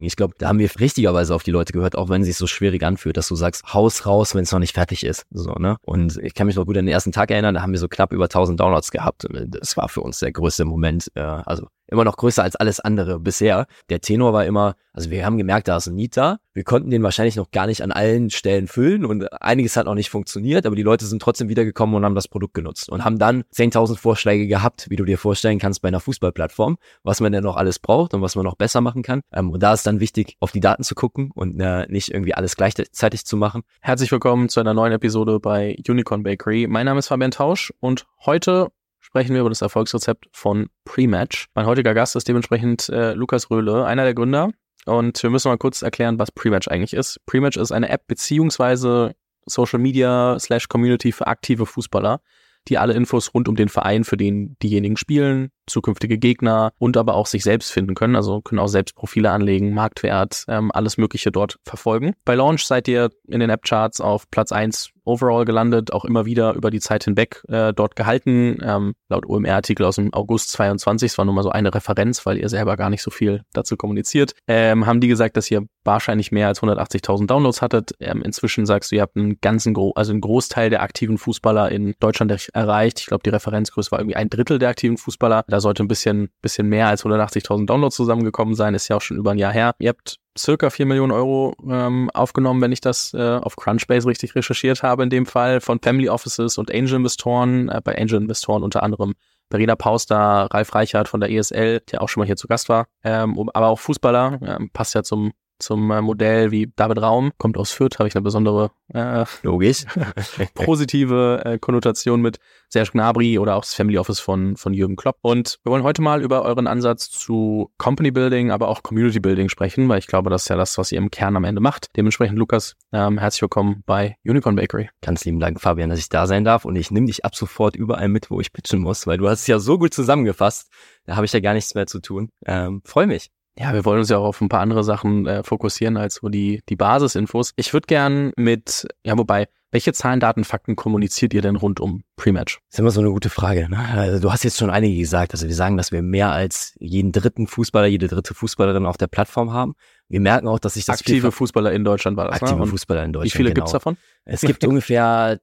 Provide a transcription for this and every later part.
Ich glaube, da haben wir richtigerweise auf die Leute gehört, auch wenn es sich so schwierig anfühlt, dass du sagst, Haus raus, wenn es noch nicht fertig ist. So, ne? Und ich kann mich noch gut an den ersten Tag erinnern, da haben wir so knapp über 1000 Downloads gehabt. Das war für uns der größte Moment. Äh, also immer noch größer als alles andere bisher. Der Tenor war immer, also wir haben gemerkt, da ist ein Need da. Wir konnten den wahrscheinlich noch gar nicht an allen Stellen füllen und einiges hat noch nicht funktioniert, aber die Leute sind trotzdem wiedergekommen und haben das Produkt genutzt und haben dann 10.000 Vorschläge gehabt, wie du dir vorstellen kannst bei einer Fußballplattform, was man denn noch alles braucht und was man noch besser machen kann. Ähm, und da ist dann wichtig, auf die Daten zu gucken und äh, nicht irgendwie alles gleichzeitig zu machen. Herzlich willkommen zu einer neuen Episode bei Unicorn Bakery. Mein Name ist Fabian Tausch und heute sprechen wir über das Erfolgsrezept von Prematch. Mein heutiger Gast ist dementsprechend äh, Lukas Röhle, einer der Gründer. Und wir müssen mal kurz erklären, was Prematch eigentlich ist. Prematch ist eine App beziehungsweise Social Media slash Community für aktive Fußballer, die alle Infos rund um den Verein, für den diejenigen spielen, zukünftige Gegner und aber auch sich selbst finden können. Also können auch selbst Profile anlegen, Marktwert, ähm, alles Mögliche dort verfolgen. Bei Launch seid ihr in den App-Charts auf Platz eins overall gelandet, auch immer wieder über die Zeit hinweg äh, dort gehalten. Ähm, laut OMR-Artikel aus dem August 22, es war nur mal so eine Referenz, weil ihr selber gar nicht so viel dazu kommuniziert, ähm, haben die gesagt, dass ihr wahrscheinlich mehr als 180.000 Downloads hattet. Ähm, inzwischen sagst du, ihr habt einen ganzen, Gro also einen Großteil der aktiven Fußballer in Deutschland erreicht. Ich glaube, die Referenzgröße war irgendwie ein Drittel der aktiven Fußballer. Da sollte ein bisschen, bisschen mehr als 180.000 Downloads zusammengekommen sein. Ist ja auch schon über ein Jahr her. Ihr habt circa 4 Millionen Euro ähm, aufgenommen, wenn ich das äh, auf Crunchbase richtig recherchiert habe in dem Fall, von Family Offices und Angel Investoren, äh, bei Angel Investoren unter anderem Verena Pauster, Ralf Reichert von der ESL, der auch schon mal hier zu Gast war, ähm, aber auch Fußballer, ähm, passt ja zum zum äh, Modell wie David Raum, kommt aus Fürth, habe ich eine besondere äh, Logisch. positive äh, Konnotation mit Serge Gnabry oder auch das Family Office von, von Jürgen Klopp. Und wir wollen heute mal über euren Ansatz zu Company Building, aber auch Community Building sprechen, weil ich glaube, das ist ja das, was ihr im Kern am Ende macht. Dementsprechend, Lukas, ähm, herzlich willkommen bei Unicorn Bakery. Ganz lieben Dank, Fabian, dass ich da sein darf und ich nehme dich ab sofort überall mit, wo ich pitchen muss, weil du hast es ja so gut zusammengefasst. Da habe ich ja gar nichts mehr zu tun. Ähm, Freue mich. Ja, wir wollen uns ja auch auf ein paar andere Sachen äh, fokussieren als so die, die Basisinfos. Ich würde gern mit, ja, wobei, welche Zahlen, Daten, Fakten kommuniziert ihr denn rund um Pre-Match? Das ist immer so eine gute Frage. Ne? Also du hast jetzt schon einige gesagt. Also wir sagen, dass wir mehr als jeden dritten Fußballer, jede dritte Fußballerin auf der Plattform haben. Wir merken auch, dass sich das aktive Fußballer in Deutschland war das. Ne? Aktive ne? Fußballer in Deutschland. Wie viele genau. gibt's davon? Es gibt ungefähr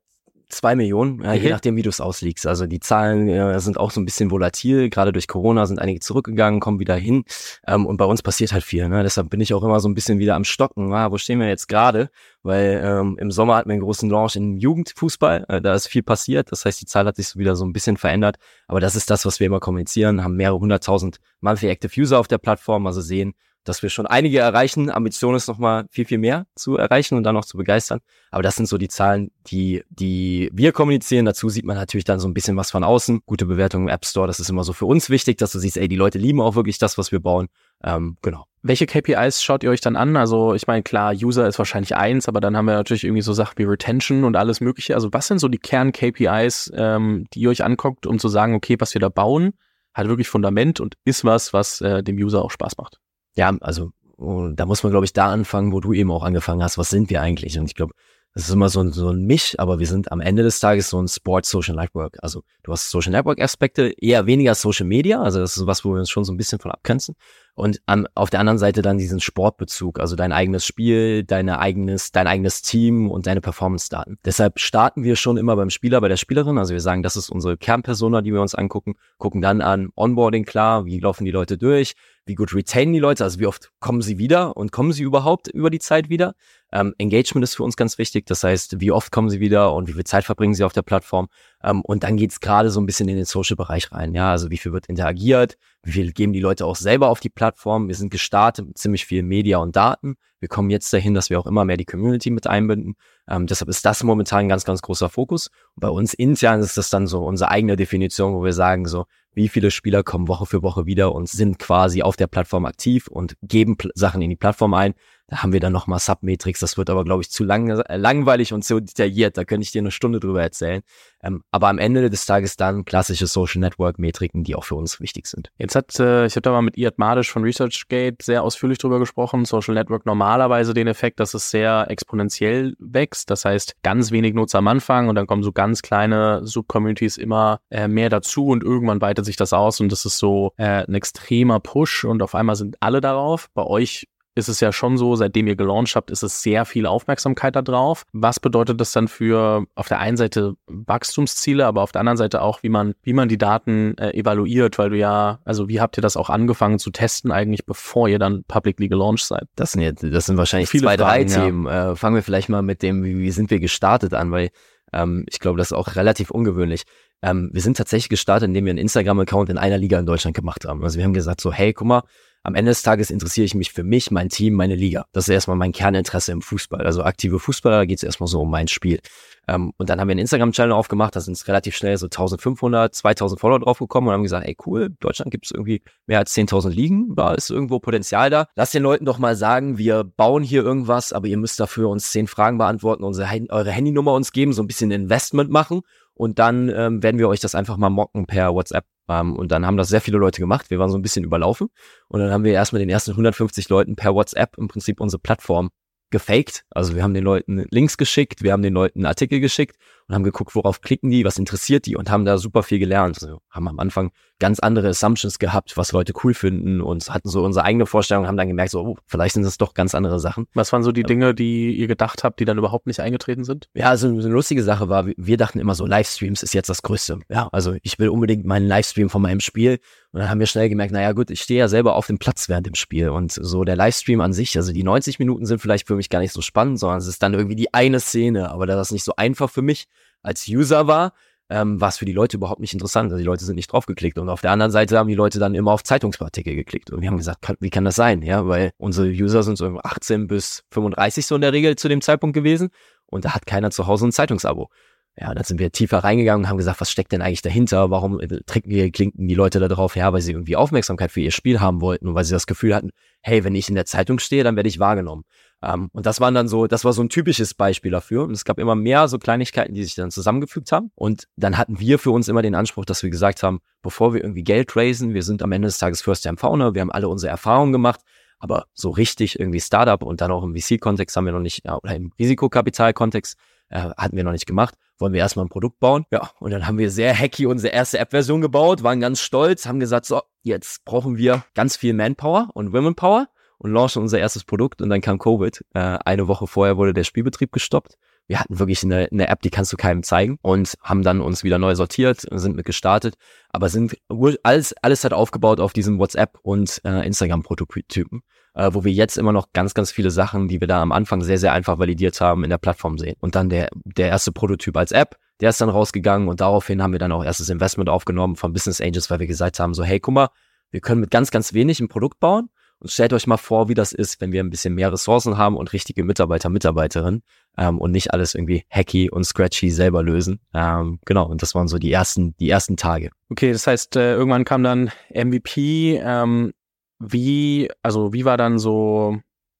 zwei Millionen, ja, je nachdem, wie du es ausliegst. Also die Zahlen äh, sind auch so ein bisschen volatil. Gerade durch Corona sind einige zurückgegangen, kommen wieder hin. Ähm, und bei uns passiert halt viel. Ne? Deshalb bin ich auch immer so ein bisschen wieder am Stocken. Ah, wo stehen wir jetzt gerade? Weil ähm, im Sommer hatten wir einen großen Launch im Jugendfußball. Äh, da ist viel passiert. Das heißt, die Zahl hat sich so wieder so ein bisschen verändert. Aber das ist das, was wir immer kommunizieren. Haben mehrere hunderttausend Monthly Active User auf der Plattform. Also sehen, dass wir schon einige erreichen. Ambition ist nochmal viel, viel mehr zu erreichen und dann noch zu begeistern. Aber das sind so die Zahlen, die, die wir kommunizieren. Dazu sieht man natürlich dann so ein bisschen was von außen. Gute Bewertungen im App Store, das ist immer so für uns wichtig, dass du siehst, ey, die Leute lieben auch wirklich das, was wir bauen. Ähm, genau. Welche KPIs schaut ihr euch dann an? Also ich meine, klar, User ist wahrscheinlich eins, aber dann haben wir natürlich irgendwie so Sachen wie Retention und alles Mögliche. Also was sind so die Kern-KPIs, ähm, die ihr euch anguckt, um zu sagen, okay, was wir da bauen, hat wirklich Fundament und ist was, was äh, dem User auch Spaß macht? Ja, also da muss man, glaube ich, da anfangen, wo du eben auch angefangen hast. Was sind wir eigentlich? Und ich glaube, das ist immer so ein, so ein Misch, aber wir sind am Ende des Tages so ein Sport Social Network. Also du hast Social Network Aspekte, eher weniger Social Media. Also das ist was, wo wir uns schon so ein bisschen von abgrenzen. Und an, auf der anderen Seite dann diesen Sportbezug, also dein eigenes Spiel, deine eigenes, dein eigenes Team und deine Performance-Daten. Deshalb starten wir schon immer beim Spieler, bei der Spielerin. Also wir sagen, das ist unsere Kernpersona, die wir uns angucken, gucken dann an Onboarding klar, wie laufen die Leute durch, wie gut retainen die Leute, also wie oft kommen sie wieder und kommen sie überhaupt über die Zeit wieder. Ähm, Engagement ist für uns ganz wichtig, das heißt, wie oft kommen sie wieder und wie viel Zeit verbringen sie auf der Plattform. Ähm, und dann geht's gerade so ein bisschen in den Social-Bereich rein. Ja, also wie viel wird interagiert, wie viel geben die Leute auch selber auf die Plattform. Wir sind gestartet mit ziemlich viel Media und Daten. Wir kommen jetzt dahin, dass wir auch immer mehr die Community mit einbinden. Ähm, deshalb ist das momentan ein ganz, ganz großer Fokus. Und bei uns intern ist das dann so unsere eigene Definition, wo wir sagen so, wie viele Spieler kommen Woche für Woche wieder und sind quasi auf der Plattform aktiv und geben Pl Sachen in die Plattform ein. Da haben wir dann nochmal Submetrics. Das wird aber, glaube ich, zu lang, äh, langweilig und zu detailliert. Da könnte ich dir eine Stunde drüber erzählen. Ähm, aber am Ende des Tages dann klassische Social Network Metriken, die auch für uns wichtig sind. Jetzt hat, äh, ich habe da mal mit Iad Madisch von ResearchGate sehr ausführlich drüber gesprochen. Social Network normalerweise den Effekt, dass es sehr exponentiell wächst. Das heißt, ganz wenig Nutzer am Anfang und dann kommen so ganz kleine Subcommunities immer äh, mehr dazu und irgendwann weitet sich das aus und das ist so äh, ein extremer Push und auf einmal sind alle darauf. Bei euch ist es ja schon so, seitdem ihr gelauncht habt, ist es sehr viel Aufmerksamkeit da drauf. Was bedeutet das dann für auf der einen Seite Wachstumsziele, aber auf der anderen Seite auch, wie man, wie man die Daten äh, evaluiert, weil du ja, also wie habt ihr das auch angefangen zu testen eigentlich, bevor ihr dann publicly gelauncht seid? Das sind jetzt, das sind wahrscheinlich Viele zwei, Fragen, drei ja. Themen. Äh, fangen wir vielleicht mal mit dem, wie, wie sind wir gestartet an, weil ähm, ich glaube, das ist auch relativ ungewöhnlich. Ähm, wir sind tatsächlich gestartet, indem wir einen Instagram-Account in einer Liga in Deutschland gemacht haben. Also wir haben gesagt so, hey, guck mal, am Ende des Tages interessiere ich mich für mich, mein Team, meine Liga. Das ist erstmal mein Kerninteresse im Fußball. Also aktive Fußballer, da geht es erstmal so um mein Spiel. Ähm, und dann haben wir einen Instagram-Channel aufgemacht, da sind es relativ schnell so 1500, 2000 Follower draufgekommen und haben gesagt, ey cool, Deutschland gibt es irgendwie mehr als 10.000 Ligen, da ist irgendwo Potenzial da. Lass den Leuten doch mal sagen, wir bauen hier irgendwas, aber ihr müsst dafür uns zehn Fragen beantworten, unsere, eure Handynummer uns geben, so ein bisschen Investment machen und dann ähm, werden wir euch das einfach mal mocken per WhatsApp. Ähm, und dann haben das sehr viele Leute gemacht. Wir waren so ein bisschen überlaufen. Und dann haben wir erstmal den ersten 150 Leuten per WhatsApp im Prinzip unsere Plattform gefaked. Also wir haben den Leuten Links geschickt, wir haben den Leuten Artikel geschickt und haben geguckt, worauf klicken die, was interessiert die und haben da super viel gelernt. Also haben am Anfang ganz andere Assumptions gehabt, was Leute cool finden und hatten so unsere eigene Vorstellung, haben dann gemerkt, so, oh, vielleicht sind das doch ganz andere Sachen. Was waren so die Dinge, die ihr gedacht habt, die dann überhaupt nicht eingetreten sind? Ja, also eine lustige Sache war, wir dachten immer so, Livestreams ist jetzt das Größte. Ja, also ich will unbedingt meinen Livestream von meinem Spiel und dann haben wir schnell gemerkt, naja gut, ich stehe ja selber auf dem Platz während dem Spiel und so der Livestream an sich, also die 90 Minuten sind vielleicht für mich gar nicht so spannend, sondern es ist dann irgendwie die eine Szene, aber da das nicht so einfach für mich als User war, ähm, war es für die Leute überhaupt nicht interessant. Also die Leute sind nicht draufgeklickt. Und auf der anderen Seite haben die Leute dann immer auf Zeitungsartikel geklickt. Und wir haben gesagt, kann, wie kann das sein? Ja, weil unsere User sind so 18 bis 35 so in der Regel zu dem Zeitpunkt gewesen. Und da hat keiner zu Hause ein Zeitungsabo. Ja, dann sind wir tiefer reingegangen und haben gesagt, was steckt denn eigentlich dahinter? Warum äh, trinken klinken die Leute da drauf her, weil sie irgendwie Aufmerksamkeit für ihr Spiel haben wollten und weil sie das Gefühl hatten, hey, wenn ich in der Zeitung stehe, dann werde ich wahrgenommen. Ähm, und das waren dann so, das war so ein typisches Beispiel dafür. Und es gab immer mehr so Kleinigkeiten, die sich dann zusammengefügt haben. Und dann hatten wir für uns immer den Anspruch, dass wir gesagt haben, bevor wir irgendwie Geld raisen, wir sind am Ende des Tages First Time Founder, wir haben alle unsere Erfahrungen gemacht, aber so richtig irgendwie Startup und dann auch im VC-Kontext haben wir noch nicht, oder im Risikokapital-Kontext äh, hatten wir noch nicht gemacht. Wollen wir erstmal ein Produkt bauen? Ja, und dann haben wir sehr hacky unsere erste App-Version gebaut, waren ganz stolz, haben gesagt, so, jetzt brauchen wir ganz viel Manpower und Womenpower und launchen unser erstes Produkt und dann kam Covid. Äh, eine Woche vorher wurde der Spielbetrieb gestoppt. Wir hatten wirklich eine, eine App, die kannst du keinem zeigen und haben dann uns wieder neu sortiert, sind mit gestartet, aber sind alles, alles hat aufgebaut auf diesem WhatsApp und äh, Instagram-Prototypen, äh, wo wir jetzt immer noch ganz, ganz viele Sachen, die wir da am Anfang sehr, sehr einfach validiert haben, in der Plattform sehen. Und dann der, der erste Prototyp als App, der ist dann rausgegangen und daraufhin haben wir dann auch erstes Investment aufgenommen von Business Angels, weil wir gesagt haben, so hey, guck mal, wir können mit ganz, ganz wenig ein Produkt bauen und stellt euch mal vor, wie das ist, wenn wir ein bisschen mehr Ressourcen haben und richtige Mitarbeiter, Mitarbeiterinnen ähm, und nicht alles irgendwie hacky und scratchy selber lösen. Ähm, genau, und das waren so die ersten, die ersten Tage. Okay, das heißt, äh, irgendwann kam dann MVP. Ähm, wie, also wie war dann so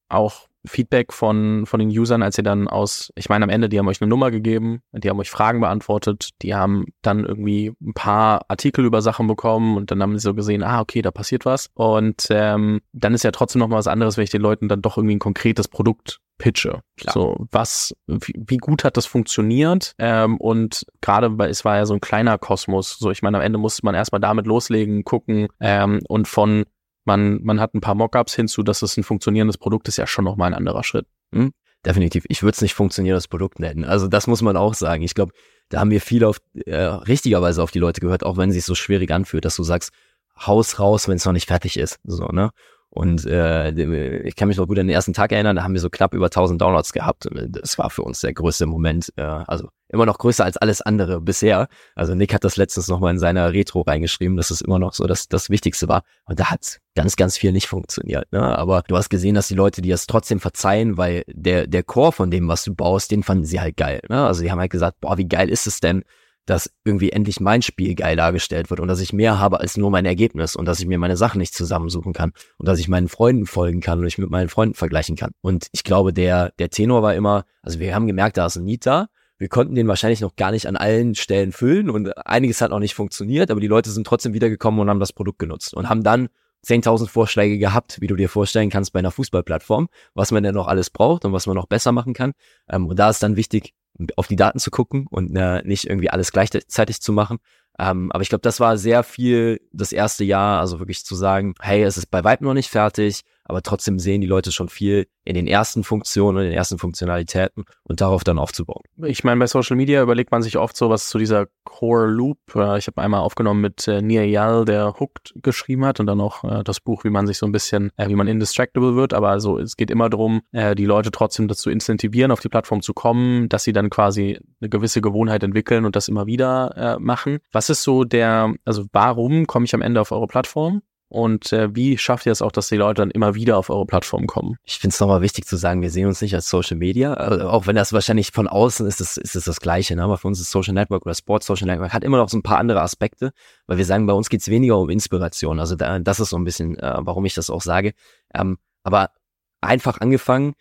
auch Feedback von, von den Usern, als ihr dann aus, ich meine am Ende, die haben euch eine Nummer gegeben, die haben euch Fragen beantwortet, die haben dann irgendwie ein paar Artikel über Sachen bekommen und dann haben sie so gesehen, ah, okay, da passiert was. Und ähm, dann ist ja trotzdem noch mal was anderes, wenn ich den Leuten dann doch irgendwie ein konkretes Produkt pitche. Klar. So, was, wie, wie, gut hat das funktioniert? Ähm, und gerade, weil es war ja so ein kleiner Kosmos. So, ich meine, am Ende musste man erstmal damit loslegen, gucken ähm, und von man, man hat ein paar Mockups hinzu, dass es ein funktionierendes Produkt ist, ja schon nochmal ein anderer Schritt. Hm? Definitiv. Ich würde es nicht funktionierendes Produkt nennen. Also das muss man auch sagen. Ich glaube, da haben wir viel auf, äh, richtigerweise auf die Leute gehört, auch wenn es sich so schwierig anfühlt, dass du sagst, Haus raus, wenn es noch nicht fertig ist. So, ne? Und äh, ich kann mich noch gut an den ersten Tag erinnern, da haben wir so knapp über 1000 Downloads gehabt. Das war für uns der größte Moment. Äh, also immer noch größer als alles andere bisher. Also Nick hat das letztens nochmal in seiner Retro reingeschrieben, dass es immer noch so das, das Wichtigste war. Und da hat ganz, ganz viel nicht funktioniert. Ne? Aber du hast gesehen, dass die Leute dir das trotzdem verzeihen, weil der, der Core von dem, was du baust, den fanden sie halt geil. Ne? Also die haben halt gesagt, boah, wie geil ist es denn, dass irgendwie endlich mein Spiel geil dargestellt wird und dass ich mehr habe als nur mein Ergebnis und dass ich mir meine Sachen nicht zusammensuchen kann und dass ich meinen Freunden folgen kann und ich mit meinen Freunden vergleichen kann. Und ich glaube, der, der Tenor war immer, also wir haben gemerkt, da ist ein Need da. Wir konnten den wahrscheinlich noch gar nicht an allen Stellen füllen und einiges hat noch nicht funktioniert, aber die Leute sind trotzdem wiedergekommen und haben das Produkt genutzt und haben dann 10.000 Vorschläge gehabt, wie du dir vorstellen kannst bei einer Fußballplattform, was man denn noch alles braucht und was man noch besser machen kann. Ähm, und da ist dann wichtig, auf die Daten zu gucken und äh, nicht irgendwie alles gleichzeitig zu machen. Ähm, aber ich glaube, das war sehr viel das erste Jahr, also wirklich zu sagen, hey, es ist bei Vibe noch nicht fertig, aber trotzdem sehen die Leute schon viel in den ersten Funktionen, in den ersten Funktionalitäten und darauf dann aufzubauen. Ich meine, bei Social Media überlegt man sich oft so was zu dieser Core Loop. Äh, ich habe einmal aufgenommen mit äh, Nia Yal, der Hooked geschrieben hat und dann auch äh, das Buch, wie man sich so ein bisschen, wie man indistractable wird. Aber also es geht immer darum, die Leute trotzdem dazu incentivieren, auf die Plattform zu kommen, dass sie dann quasi eine gewisse Gewohnheit entwickeln und das immer wieder machen. Was ist so der, also warum komme ich am Ende auf eure Plattform? Und äh, wie schafft ihr es auch, dass die Leute dann immer wieder auf eure Plattform kommen? Ich finde es nochmal wichtig zu sagen, wir sehen uns nicht als Social Media, also auch wenn das wahrscheinlich von außen ist, ist, ist es das Gleiche. Ne? Aber für uns ist Social Network oder Sports Social Network hat immer noch so ein paar andere Aspekte, weil wir sagen, bei uns geht's weniger um Inspiration. Also da, das ist so ein bisschen, äh, warum ich das auch sage. Ähm, aber einfach angefangen,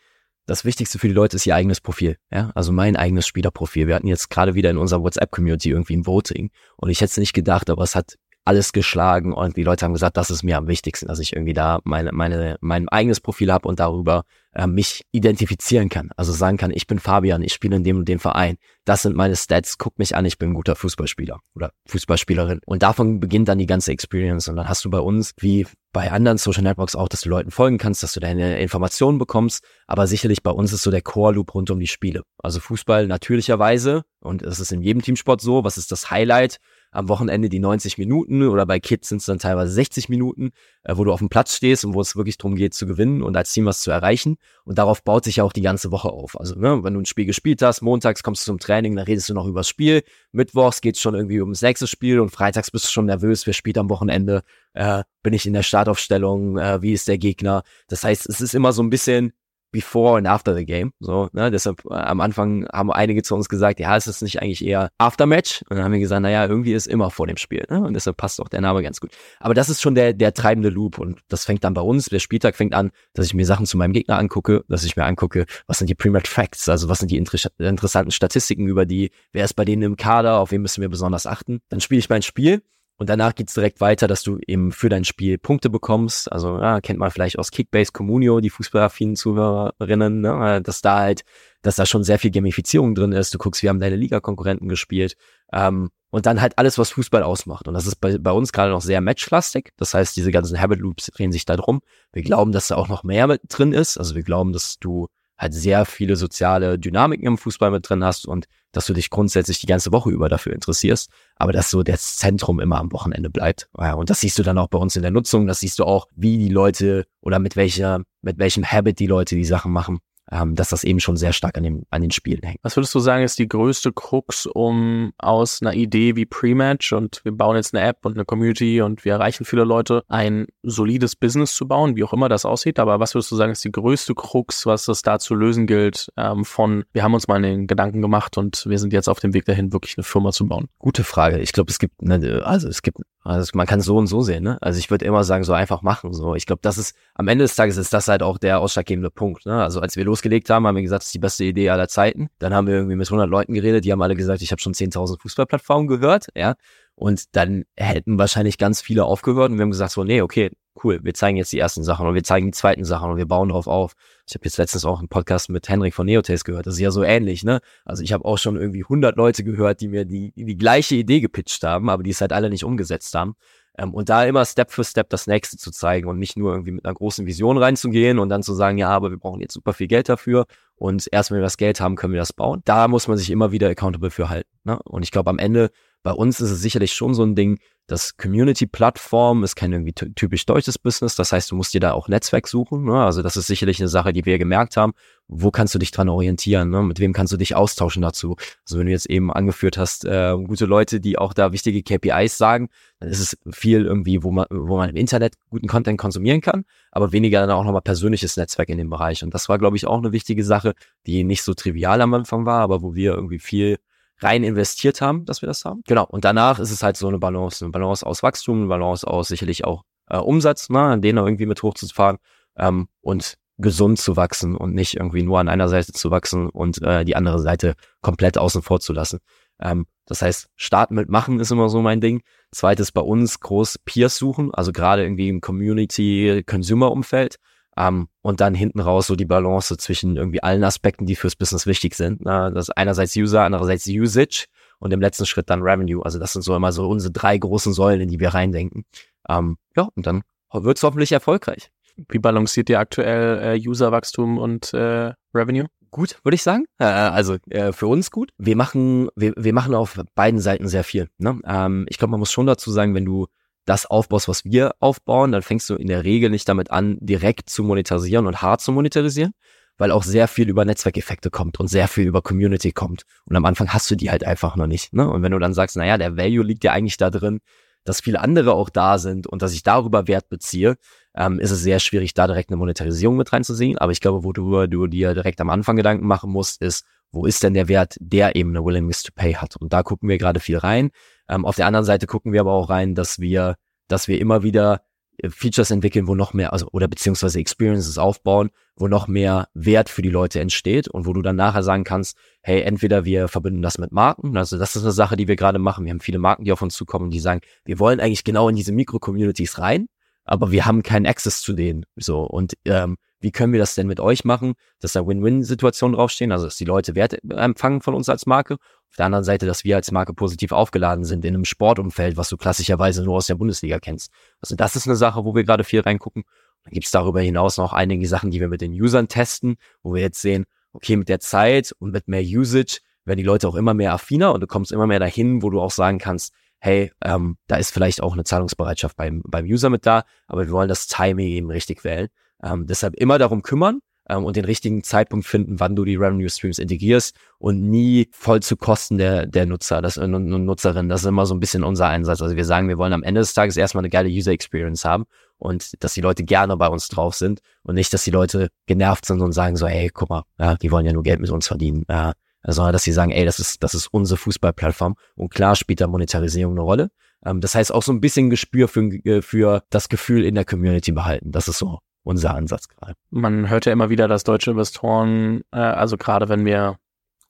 das Wichtigste für die Leute ist ihr eigenes Profil. Ja? Also mein eigenes Spielerprofil. Wir hatten jetzt gerade wieder in unserer WhatsApp-Community irgendwie ein Voting und ich hätte es nicht gedacht, aber es hat alles geschlagen und die Leute haben gesagt, das ist mir am wichtigsten, dass ich irgendwie da meine, meine, mein eigenes Profil habe und darüber äh, mich identifizieren kann. Also sagen kann, ich bin Fabian, ich spiele in dem und dem Verein. Das sind meine Stats, guck mich an, ich bin ein guter Fußballspieler oder Fußballspielerin. Und davon beginnt dann die ganze Experience. Und dann hast du bei uns, wie bei anderen Social Networks auch, dass du Leuten folgen kannst, dass du deine Informationen bekommst. Aber sicherlich bei uns ist so der Core-Loop rund um die Spiele. Also Fußball natürlicherweise, und es ist in jedem Teamsport so, was ist das Highlight? Am Wochenende die 90 Minuten oder bei Kids sind es dann teilweise 60 Minuten, äh, wo du auf dem Platz stehst und wo es wirklich darum geht zu gewinnen und als Team was zu erreichen. Und darauf baut sich ja auch die ganze Woche auf. Also ne, wenn du ein Spiel gespielt hast, montags kommst du zum Training, dann redest du noch über das Spiel, mittwochs geht's schon irgendwie ums nächste Spiel und freitags bist du schon nervös, wer spielt am Wochenende, äh, bin ich in der Startaufstellung, äh, wie ist der Gegner. Das heißt, es ist immer so ein bisschen before and after the game. So, ne? Deshalb äh, am Anfang haben einige zu uns gesagt, ja, ist es nicht eigentlich eher Aftermatch? Und dann haben wir gesagt, naja, irgendwie ist immer vor dem Spiel. Ne? Und deshalb passt auch der Name ganz gut. Aber das ist schon der, der treibende Loop und das fängt dann bei uns. Der Spieltag fängt an, dass ich mir Sachen zu meinem Gegner angucke, dass ich mir angucke, was sind die Pre-Match Facts, also was sind die inter interessanten Statistiken über die, wer ist bei denen im Kader, auf wen müssen wir besonders achten. Dann spiele ich mein Spiel und danach geht's direkt weiter, dass du eben für dein Spiel Punkte bekommst. Also ja, kennt man vielleicht aus Kickbase Communio, die fußballaffinen Zuhörerinnen, ne? dass da halt, dass da schon sehr viel Gamifizierung drin ist. Du guckst, wie haben deine Liga-Konkurrenten gespielt. Ähm, und dann halt alles, was Fußball ausmacht. Und das ist bei, bei uns gerade noch sehr matchlastig. Das heißt, diese ganzen Habit Loops drehen sich da drum. Wir glauben, dass da auch noch mehr mit drin ist. Also wir glauben, dass du halt sehr viele soziale Dynamiken im Fußball mit drin hast und dass du dich grundsätzlich die ganze Woche über dafür interessierst, aber dass so das Zentrum immer am Wochenende bleibt. Und das siehst du dann auch bei uns in der Nutzung, das siehst du auch, wie die Leute oder mit welcher, mit welchem Habit die Leute die Sachen machen ähm, dass das eben schon sehr stark an, dem, an den Spielen hängt. Was würdest du sagen, ist die größte Krux, um aus einer Idee wie Pre-Match und wir bauen jetzt eine App und eine Community und wir erreichen viele Leute, ein solides Business zu bauen, wie auch immer das aussieht. Aber was würdest du sagen, ist die größte Krux, was es da zu lösen gilt, ähm, von wir haben uns mal den Gedanken gemacht und wir sind jetzt auf dem Weg dahin, wirklich eine Firma zu bauen? Gute Frage. Ich glaube, es gibt, ne, also es gibt also man kann so und so sehen, ne? Also ich würde immer sagen, so einfach machen. So, ich glaube, das ist am Ende des Tages ist das halt auch der ausschlaggebende Punkt. Ne? Also als wir losgelegt haben, haben wir gesagt, das ist die beste Idee aller Zeiten. Dann haben wir irgendwie mit 100 Leuten geredet, die haben alle gesagt, ich habe schon 10.000 Fußballplattformen gehört, ja. Und dann hätten wahrscheinlich ganz viele aufgehört und wir haben gesagt, so, nee, okay, cool, wir zeigen jetzt die ersten Sachen und wir zeigen die zweiten Sachen und wir bauen darauf auf. Ich habe jetzt letztens auch einen Podcast mit Henrik von Neotaste gehört, das ist ja so ähnlich, ne? Also ich habe auch schon irgendwie 100 Leute gehört, die mir die, die gleiche Idee gepitcht haben, aber die es halt alle nicht umgesetzt haben. Ähm, und da immer Step für Step das nächste zu zeigen und nicht nur irgendwie mit einer großen Vision reinzugehen und dann zu sagen, ja, aber wir brauchen jetzt super viel Geld dafür und erst wenn wir das Geld haben, können wir das bauen. Da muss man sich immer wieder accountable für halten. Ne? Und ich glaube, am Ende bei uns ist es sicherlich schon so ein Ding, das Community-Plattform ist kein irgendwie typisch deutsches Business. Das heißt, du musst dir da auch Netzwerk suchen. Ne? Also das ist sicherlich eine Sache, die wir gemerkt haben. Wo kannst du dich dran orientieren? Ne? Mit wem kannst du dich austauschen dazu? Also wenn du jetzt eben angeführt hast, äh, gute Leute, die auch da wichtige KPIs sagen, dann ist es viel irgendwie, wo man, wo man im Internet guten Content konsumieren kann, aber weniger dann auch nochmal persönliches Netzwerk in dem Bereich. Und das war, glaube ich, auch eine wichtige Sache, die nicht so trivial am Anfang war, aber wo wir irgendwie viel rein investiert haben, dass wir das haben. Genau. Und danach ist es halt so eine Balance, eine Balance aus Wachstum, eine Balance aus sicherlich auch äh, Umsatz, ne, an denen irgendwie mit hochzufahren ähm, und gesund zu wachsen und nicht irgendwie nur an einer Seite zu wachsen und äh, die andere Seite komplett außen vor zu lassen. Ähm, das heißt, starten mit machen ist immer so mein Ding. Zweites bei uns groß Peers suchen, also gerade irgendwie im Community-Consumer-Umfeld. Um, und dann hinten raus so die Balance zwischen irgendwie allen Aspekten, die fürs Business wichtig sind. Na, das ist einerseits User, andererseits Usage und im letzten Schritt dann Revenue. Also das sind so immer so unsere drei großen Säulen, in die wir reindenken. Um, ja, und dann wird's hoffentlich erfolgreich. Wie balanciert ihr aktuell äh, Userwachstum und äh, Revenue? Gut, würde ich sagen. Äh, also äh, für uns gut. Wir machen, wir, wir machen auf beiden Seiten sehr viel. Ne? Ähm, ich glaube, man muss schon dazu sagen, wenn du das aufbaust, was wir aufbauen, dann fängst du in der Regel nicht damit an, direkt zu monetarisieren und hart zu monetarisieren, weil auch sehr viel über Netzwerkeffekte kommt und sehr viel über Community kommt. Und am Anfang hast du die halt einfach noch nicht. Ne? Und wenn du dann sagst, naja, der Value liegt ja eigentlich da drin, dass viele andere auch da sind und dass ich darüber Wert beziehe, ähm, ist es sehr schwierig, da direkt eine Monetarisierung mit reinzusehen. Aber ich glaube, worüber du dir direkt am Anfang Gedanken machen musst, ist, wo ist denn der Wert, der eben eine Willingness to Pay hat? Und da gucken wir gerade viel rein. Ähm, auf der anderen Seite gucken wir aber auch rein, dass wir, dass wir immer wieder äh, Features entwickeln, wo noch mehr, also oder beziehungsweise Experiences aufbauen, wo noch mehr Wert für die Leute entsteht und wo du dann nachher sagen kannst, hey, entweder wir verbinden das mit Marken, also das ist eine Sache, die wir gerade machen. Wir haben viele Marken, die auf uns zukommen, die sagen, wir wollen eigentlich genau in diese Mikro-Communities rein, aber wir haben keinen Access zu denen. So und ähm, wie können wir das denn mit euch machen, dass da Win-Win-Situationen draufstehen, also dass die Leute Wert empfangen von uns als Marke. Auf der anderen Seite, dass wir als Marke positiv aufgeladen sind in einem Sportumfeld, was du klassischerweise nur aus der Bundesliga kennst. Also das ist eine Sache, wo wir gerade viel reingucken. Dann gibt es darüber hinaus noch einige Sachen, die wir mit den Usern testen, wo wir jetzt sehen, okay, mit der Zeit und mit mehr Usage werden die Leute auch immer mehr affiner und du kommst immer mehr dahin, wo du auch sagen kannst, hey, ähm, da ist vielleicht auch eine Zahlungsbereitschaft beim, beim User mit da, aber wir wollen das Timing eben richtig wählen. Ähm, deshalb immer darum kümmern ähm, und den richtigen Zeitpunkt finden, wann du die Revenue Streams integrierst und nie voll zu Kosten der, der Nutzer das, äh, Nutzerin. Das ist immer so ein bisschen unser Einsatz. Also wir sagen, wir wollen am Ende des Tages erstmal eine geile User Experience haben und dass die Leute gerne bei uns drauf sind und nicht, dass die Leute genervt sind und sagen so, hey, guck mal, ja, die wollen ja nur Geld mit uns verdienen. Ja, sondern dass sie sagen, ey, das ist, das ist unsere Fußballplattform und klar spielt da Monetarisierung eine Rolle. Ähm, das heißt auch so ein bisschen Gespür für, äh, für das Gefühl in der Community behalten. Das ist so unser Ansatz gerade. Man hört ja immer wieder, dass deutsche Investoren, äh, also gerade wenn wir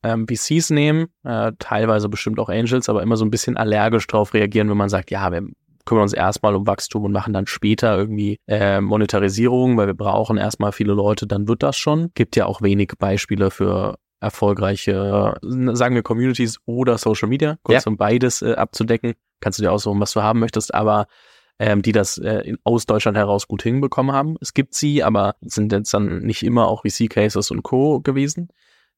ähm, VCs nehmen, äh, teilweise bestimmt auch Angels, aber immer so ein bisschen allergisch drauf reagieren, wenn man sagt, ja, wir kümmern uns erstmal um Wachstum und machen dann später irgendwie äh, Monetarisierung, weil wir brauchen erstmal viele Leute, dann wird das schon. Gibt ja auch wenig Beispiele für erfolgreiche, sagen wir Communities oder Social Media, kurz ja. um beides äh, abzudecken. Kannst du dir aussuchen, was du haben möchtest, aber ähm, die das äh, in, aus Deutschland heraus gut hinbekommen haben. Es gibt sie, aber sind jetzt dann nicht immer auch VC-Cases und Co. gewesen.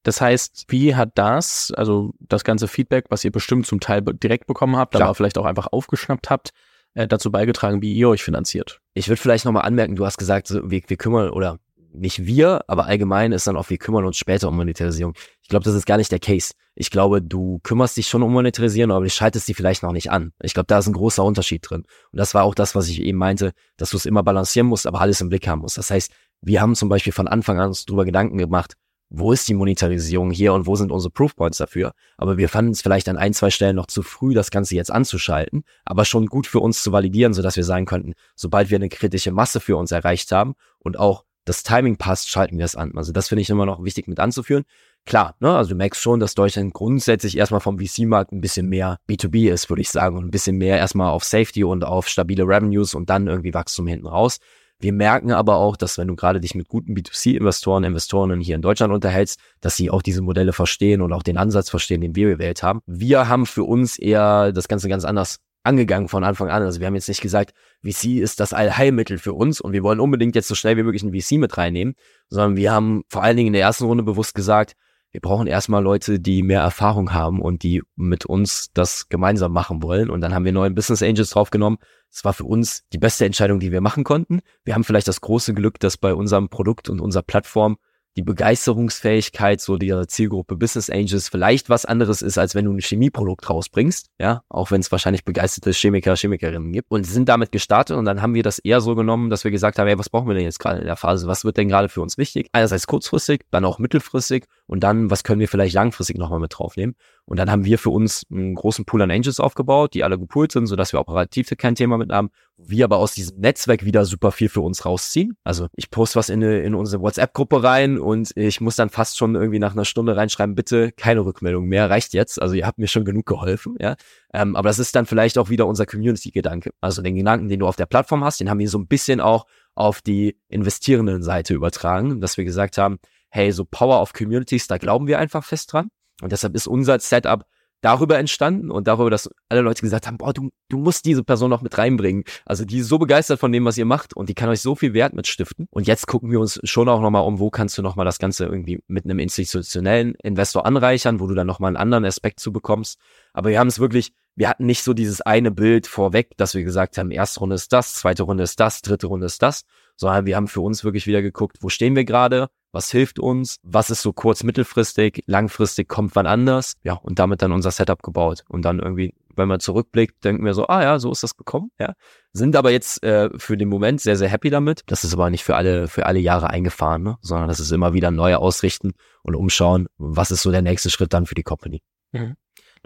Das heißt, wie hat das, also das ganze Feedback, was ihr bestimmt zum Teil direkt bekommen habt, Klar. aber vielleicht auch einfach aufgeschnappt habt, äh, dazu beigetragen, wie ihr euch finanziert? Ich würde vielleicht nochmal anmerken, du hast gesagt, so, wir, wir kümmern oder nicht wir, aber allgemein ist dann auch, wir kümmern uns später um Monetarisierung. Ich glaube, das ist gar nicht der Case. Ich glaube, du kümmerst dich schon um Monetarisierung, aber du schaltest die vielleicht noch nicht an. Ich glaube, da ist ein großer Unterschied drin. Und das war auch das, was ich eben meinte, dass du es immer balancieren musst, aber alles im Blick haben musst. Das heißt, wir haben zum Beispiel von Anfang an uns darüber Gedanken gemacht, wo ist die Monetarisierung hier und wo sind unsere Proofpoints dafür. Aber wir fanden es vielleicht an ein, zwei Stellen noch zu früh, das Ganze jetzt anzuschalten, aber schon gut für uns zu validieren, sodass wir sagen könnten, sobald wir eine kritische Masse für uns erreicht haben und auch das Timing passt, schalten wir es an. Also das finde ich immer noch wichtig mit anzuführen. Klar, ne, also du merkst schon, dass Deutschland grundsätzlich erstmal vom VC-Markt ein bisschen mehr B2B ist, würde ich sagen, und ein bisschen mehr erstmal auf Safety und auf stabile Revenues und dann irgendwie Wachstum hinten raus. Wir merken aber auch, dass wenn du gerade dich mit guten B2C-Investoren, Investoren hier in Deutschland unterhältst, dass sie auch diese Modelle verstehen und auch den Ansatz verstehen, den wir gewählt haben. Wir haben für uns eher das Ganze ganz anders angegangen von Anfang an. Also wir haben jetzt nicht gesagt, VC ist das Allheilmittel für uns und wir wollen unbedingt jetzt so schnell wie möglich ein VC mit reinnehmen, sondern wir haben vor allen Dingen in der ersten Runde bewusst gesagt, wir brauchen erstmal Leute, die mehr Erfahrung haben und die mit uns das gemeinsam machen wollen. Und dann haben wir neuen Business Angels draufgenommen. Das war für uns die beste Entscheidung, die wir machen konnten. Wir haben vielleicht das große Glück, dass bei unserem Produkt und unserer Plattform die Begeisterungsfähigkeit so der Zielgruppe Business Angels vielleicht was anderes ist, als wenn du ein Chemieprodukt rausbringst, ja, auch wenn es wahrscheinlich begeisterte Chemiker, Chemikerinnen gibt und sind damit gestartet und dann haben wir das eher so genommen, dass wir gesagt haben, hey, was brauchen wir denn jetzt gerade in der Phase? Was wird denn gerade für uns wichtig? Einerseits kurzfristig, dann auch mittelfristig und dann, was können wir vielleicht langfristig nochmal mit draufnehmen? Und dann haben wir für uns einen großen Pool an Angels aufgebaut, die alle gepoolt sind, sodass wir operativ kein Thema mit haben. Wir aber aus diesem Netzwerk wieder super viel für uns rausziehen. Also ich poste was in, eine, in unsere WhatsApp-Gruppe rein und ich muss dann fast schon irgendwie nach einer Stunde reinschreiben, bitte keine Rückmeldung mehr, reicht jetzt. Also ihr habt mir schon genug geholfen, ja. Ähm, aber das ist dann vielleicht auch wieder unser Community-Gedanke. Also den Gedanken, den du auf der Plattform hast, den haben wir so ein bisschen auch auf die investierenden Seite übertragen, dass wir gesagt haben, hey, so Power of Communities, da glauben wir einfach fest dran. Und deshalb ist unser Setup darüber entstanden und darüber, dass alle Leute gesagt haben, boah, du, du musst diese Person noch mit reinbringen. Also die ist so begeistert von dem, was ihr macht und die kann euch so viel Wert mitstiften. Und jetzt gucken wir uns schon auch nochmal um, wo kannst du nochmal das Ganze irgendwie mit einem institutionellen Investor anreichern, wo du dann nochmal einen anderen Aspekt zu bekommst. Aber wir haben es wirklich, wir hatten nicht so dieses eine Bild vorweg, dass wir gesagt haben, erste Runde ist das, zweite Runde ist das, dritte Runde ist das, sondern wir haben für uns wirklich wieder geguckt, wo stehen wir gerade, was hilft uns, was ist so kurz, mittelfristig, langfristig kommt wann anders, ja, und damit dann unser Setup gebaut. Und dann irgendwie, wenn man zurückblickt, denken wir so, ah ja, so ist das gekommen, ja. Sind aber jetzt äh, für den Moment sehr, sehr happy damit. Das ist aber nicht für alle, für alle Jahre eingefahren, ne? sondern das ist immer wieder neu ausrichten und umschauen, was ist so der nächste Schritt dann für die Company. Mhm.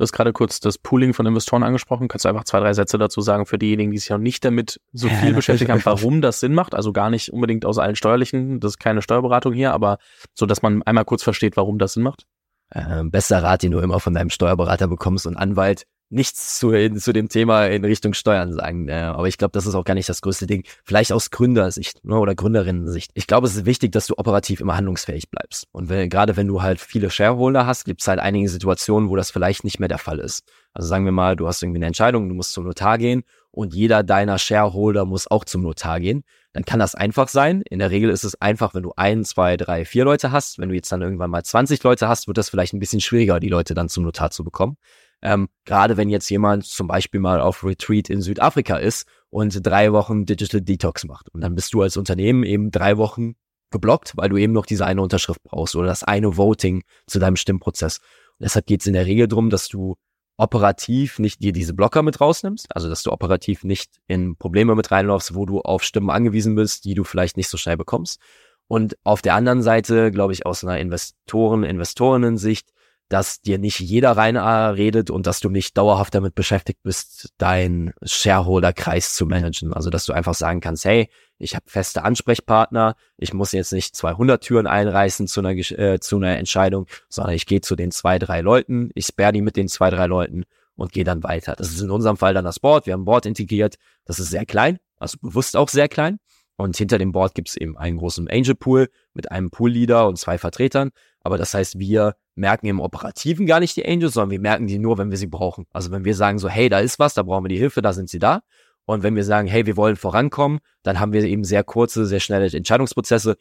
Du hast gerade kurz das Pooling von Investoren angesprochen. Kannst du einfach zwei, drei Sätze dazu sagen für diejenigen, die sich noch nicht damit so viel ja, beschäftigt haben, warum das Sinn macht? Also gar nicht unbedingt aus allen steuerlichen, das ist keine Steuerberatung hier, aber so, dass man einmal kurz versteht, warum das Sinn macht. Äh, bester Rat, den du immer von deinem Steuerberater bekommst und Anwalt, nichts zu, zu dem Thema in Richtung Steuern sagen. Äh, aber ich glaube, das ist auch gar nicht das größte Ding. Vielleicht aus Gründersicht ne, oder Gründerinnen-Sicht. Ich glaube, es ist wichtig, dass du operativ immer handlungsfähig bleibst. Und wenn, gerade wenn du halt viele Shareholder hast, gibt es halt einige Situationen, wo das vielleicht nicht mehr der Fall ist. Also sagen wir mal, du hast irgendwie eine Entscheidung, du musst zum Notar gehen und jeder deiner Shareholder muss auch zum Notar gehen. Dann kann das einfach sein. In der Regel ist es einfach, wenn du ein, zwei, drei, vier Leute hast. Wenn du jetzt dann irgendwann mal 20 Leute hast, wird das vielleicht ein bisschen schwieriger, die Leute dann zum Notar zu bekommen. Ähm, Gerade wenn jetzt jemand zum Beispiel mal auf Retreat in Südafrika ist und drei Wochen Digital Detox macht. Und dann bist du als Unternehmen eben drei Wochen geblockt, weil du eben noch diese eine Unterschrift brauchst oder das eine Voting zu deinem Stimmprozess. Und deshalb geht es in der Regel darum, dass du operativ nicht dir diese Blocker mit rausnimmst, also dass du operativ nicht in Probleme mit reinläufst, wo du auf Stimmen angewiesen bist, die du vielleicht nicht so schnell bekommst. Und auf der anderen Seite, glaube ich, aus einer Investoren, Investorinnen-Sicht, dass dir nicht jeder reinredet und dass du nicht dauerhaft damit beschäftigt bist, deinen Shareholder-Kreis zu managen. Also dass du einfach sagen kannst, hey, ich habe feste Ansprechpartner, ich muss jetzt nicht 200 Türen einreißen zu einer, äh, zu einer Entscheidung, sondern ich gehe zu den zwei, drei Leuten, ich sperre die mit den zwei, drei Leuten und gehe dann weiter. Das ist in unserem Fall dann das Board. Wir haben ein Board integriert, das ist sehr klein, also bewusst auch sehr klein. Und hinter dem Board gibt es eben einen großen Angel Pool mit einem Pool Leader und zwei Vertretern. Aber das heißt, wir merken im Operativen gar nicht die Angels, sondern wir merken die nur, wenn wir sie brauchen. Also wenn wir sagen so, hey, da ist was, da brauchen wir die Hilfe, da sind sie da. Und wenn wir sagen, hey, wir wollen vorankommen, dann haben wir eben sehr kurze, sehr schnelle Entscheidungsprozesse.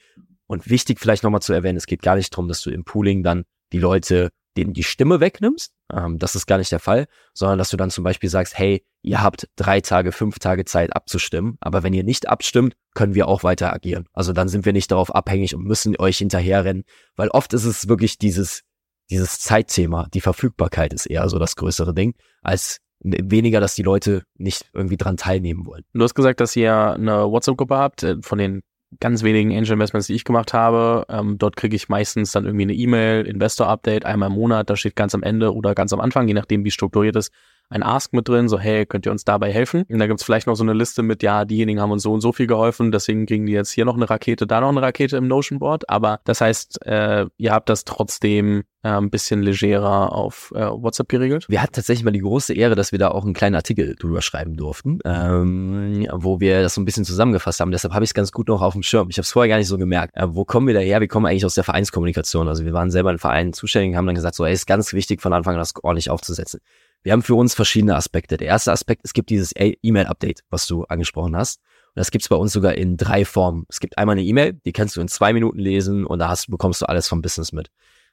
Und wichtig vielleicht nochmal zu erwähnen, es geht gar nicht darum, dass du im Pooling dann die Leute denen die Stimme wegnimmst. Ähm, das ist gar nicht der Fall, sondern dass du dann zum Beispiel sagst, hey, ihr habt drei Tage, fünf Tage Zeit abzustimmen, aber wenn ihr nicht abstimmt, können wir auch weiter agieren. Also dann sind wir nicht darauf abhängig und müssen euch hinterherrennen, weil oft ist es wirklich dieses, dieses Zeitthema, die Verfügbarkeit ist eher so das größere Ding, als weniger, dass die Leute nicht irgendwie dran teilnehmen wollen. Du hast gesagt, dass ihr eine WhatsApp-Gruppe habt, äh, von den ganz wenigen Angel Investments, die ich gemacht habe. Ähm, dort kriege ich meistens dann irgendwie eine E-Mail, Investor-Update, einmal im Monat, da steht ganz am Ende oder ganz am Anfang, je nachdem wie strukturiert ist, ein Ask mit drin, so hey, könnt ihr uns dabei helfen? Und da gibt's vielleicht noch so eine Liste mit, ja, diejenigen haben uns so und so viel geholfen, deswegen kriegen die jetzt hier noch eine Rakete, da noch eine Rakete im Notion Board. Aber das heißt, äh, ihr habt das trotzdem äh, ein bisschen legerer auf äh, WhatsApp geregelt? Wir hatten tatsächlich mal die große Ehre, dass wir da auch einen kleinen Artikel drüber schreiben durften, ähm, wo wir das so ein bisschen zusammengefasst haben. Deshalb habe ich es ganz gut noch auf dem Schirm. Ich habe es vorher gar nicht so gemerkt. Äh, wo kommen wir daher? Wir kommen eigentlich aus der Vereinskommunikation. Also wir waren selber in Vereinen zuständig und haben dann gesagt, so, ey, ist ganz wichtig von Anfang an das ordentlich aufzusetzen. Wir haben für uns verschiedene Aspekte. Der erste Aspekt, es gibt dieses E-Mail-Update, was du angesprochen hast. Und das gibt's bei uns sogar in drei Formen. Es gibt einmal eine E-Mail, die kannst du in zwei Minuten lesen und da hast, bekommst du alles vom Business mit.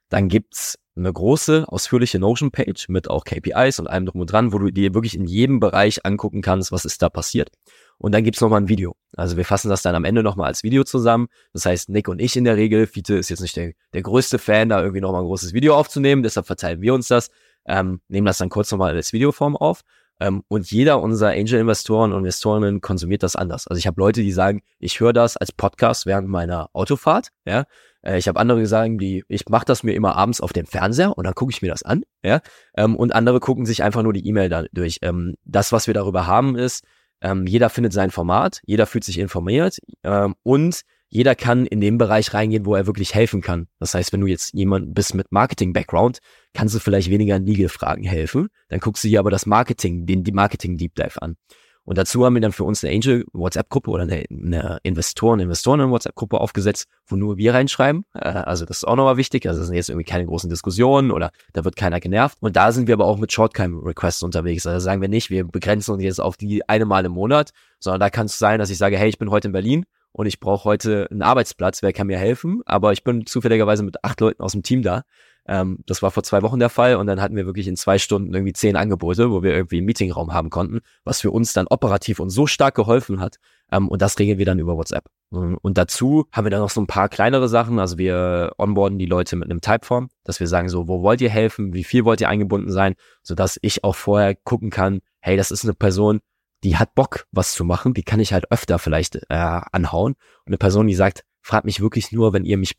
Dann gibt's eine große, ausführliche Notion-Page mit auch KPIs und allem drum und dran, wo du dir wirklich in jedem Bereich angucken kannst, was ist da passiert. Und dann gibt's nochmal ein Video. Also wir fassen das dann am Ende nochmal als Video zusammen. Das heißt, Nick und ich in der Regel, Fiete ist jetzt nicht der, der größte Fan, da irgendwie nochmal ein großes Video aufzunehmen, deshalb verteilen wir uns das ähm, nehmen das dann kurz nochmal als Videoform auf. Ähm, und jeder unserer Angel-Investoren und Investorinnen konsumiert das anders. Also ich habe Leute, die sagen, ich höre das als Podcast während meiner Autofahrt. Ja, äh, ich habe andere gesagt, die ich mache das mir immer abends auf dem Fernseher und dann gucke ich mir das an. Ja, ähm, und andere gucken sich einfach nur die E-Mail da durch. Ähm, das, was wir darüber haben, ist, ähm, jeder findet sein Format, jeder fühlt sich informiert ähm, und jeder kann in den Bereich reingehen, wo er wirklich helfen kann. Das heißt, wenn du jetzt jemand bist mit Marketing-Background, kannst du vielleicht weniger in Legal-Fragen helfen. Dann guckst du dir aber das Marketing, den die Marketing-Deep Dive an. Und dazu haben wir dann für uns eine Angel-WhatsApp-Gruppe oder eine, eine Investoren, Investoren-WhatsApp-Gruppe aufgesetzt, wo nur wir reinschreiben. Äh, also das ist auch nochmal wichtig. Also das sind jetzt irgendwie keine großen Diskussionen oder da wird keiner genervt. Und da sind wir aber auch mit Shortcam-Requests unterwegs. Also sagen wir nicht, wir begrenzen uns jetzt auf die eine Mal im Monat, sondern da kann es sein, dass ich sage, hey, ich bin heute in Berlin und ich brauche heute einen Arbeitsplatz, wer kann mir helfen? Aber ich bin zufälligerweise mit acht Leuten aus dem Team da. Ähm, das war vor zwei Wochen der Fall und dann hatten wir wirklich in zwei Stunden irgendwie zehn Angebote, wo wir irgendwie einen Meetingraum haben konnten, was für uns dann operativ uns so stark geholfen hat. Ähm, und das regeln wir dann über WhatsApp. Und dazu haben wir dann noch so ein paar kleinere Sachen. Also wir onboarden die Leute mit einem Typeform, dass wir sagen so, wo wollt ihr helfen? Wie viel wollt ihr eingebunden sein? Sodass ich auch vorher gucken kann, hey, das ist eine Person, die hat Bock, was zu machen, die kann ich halt öfter vielleicht äh, anhauen. Und eine Person, die sagt, fragt mich wirklich nur, wenn ihr mich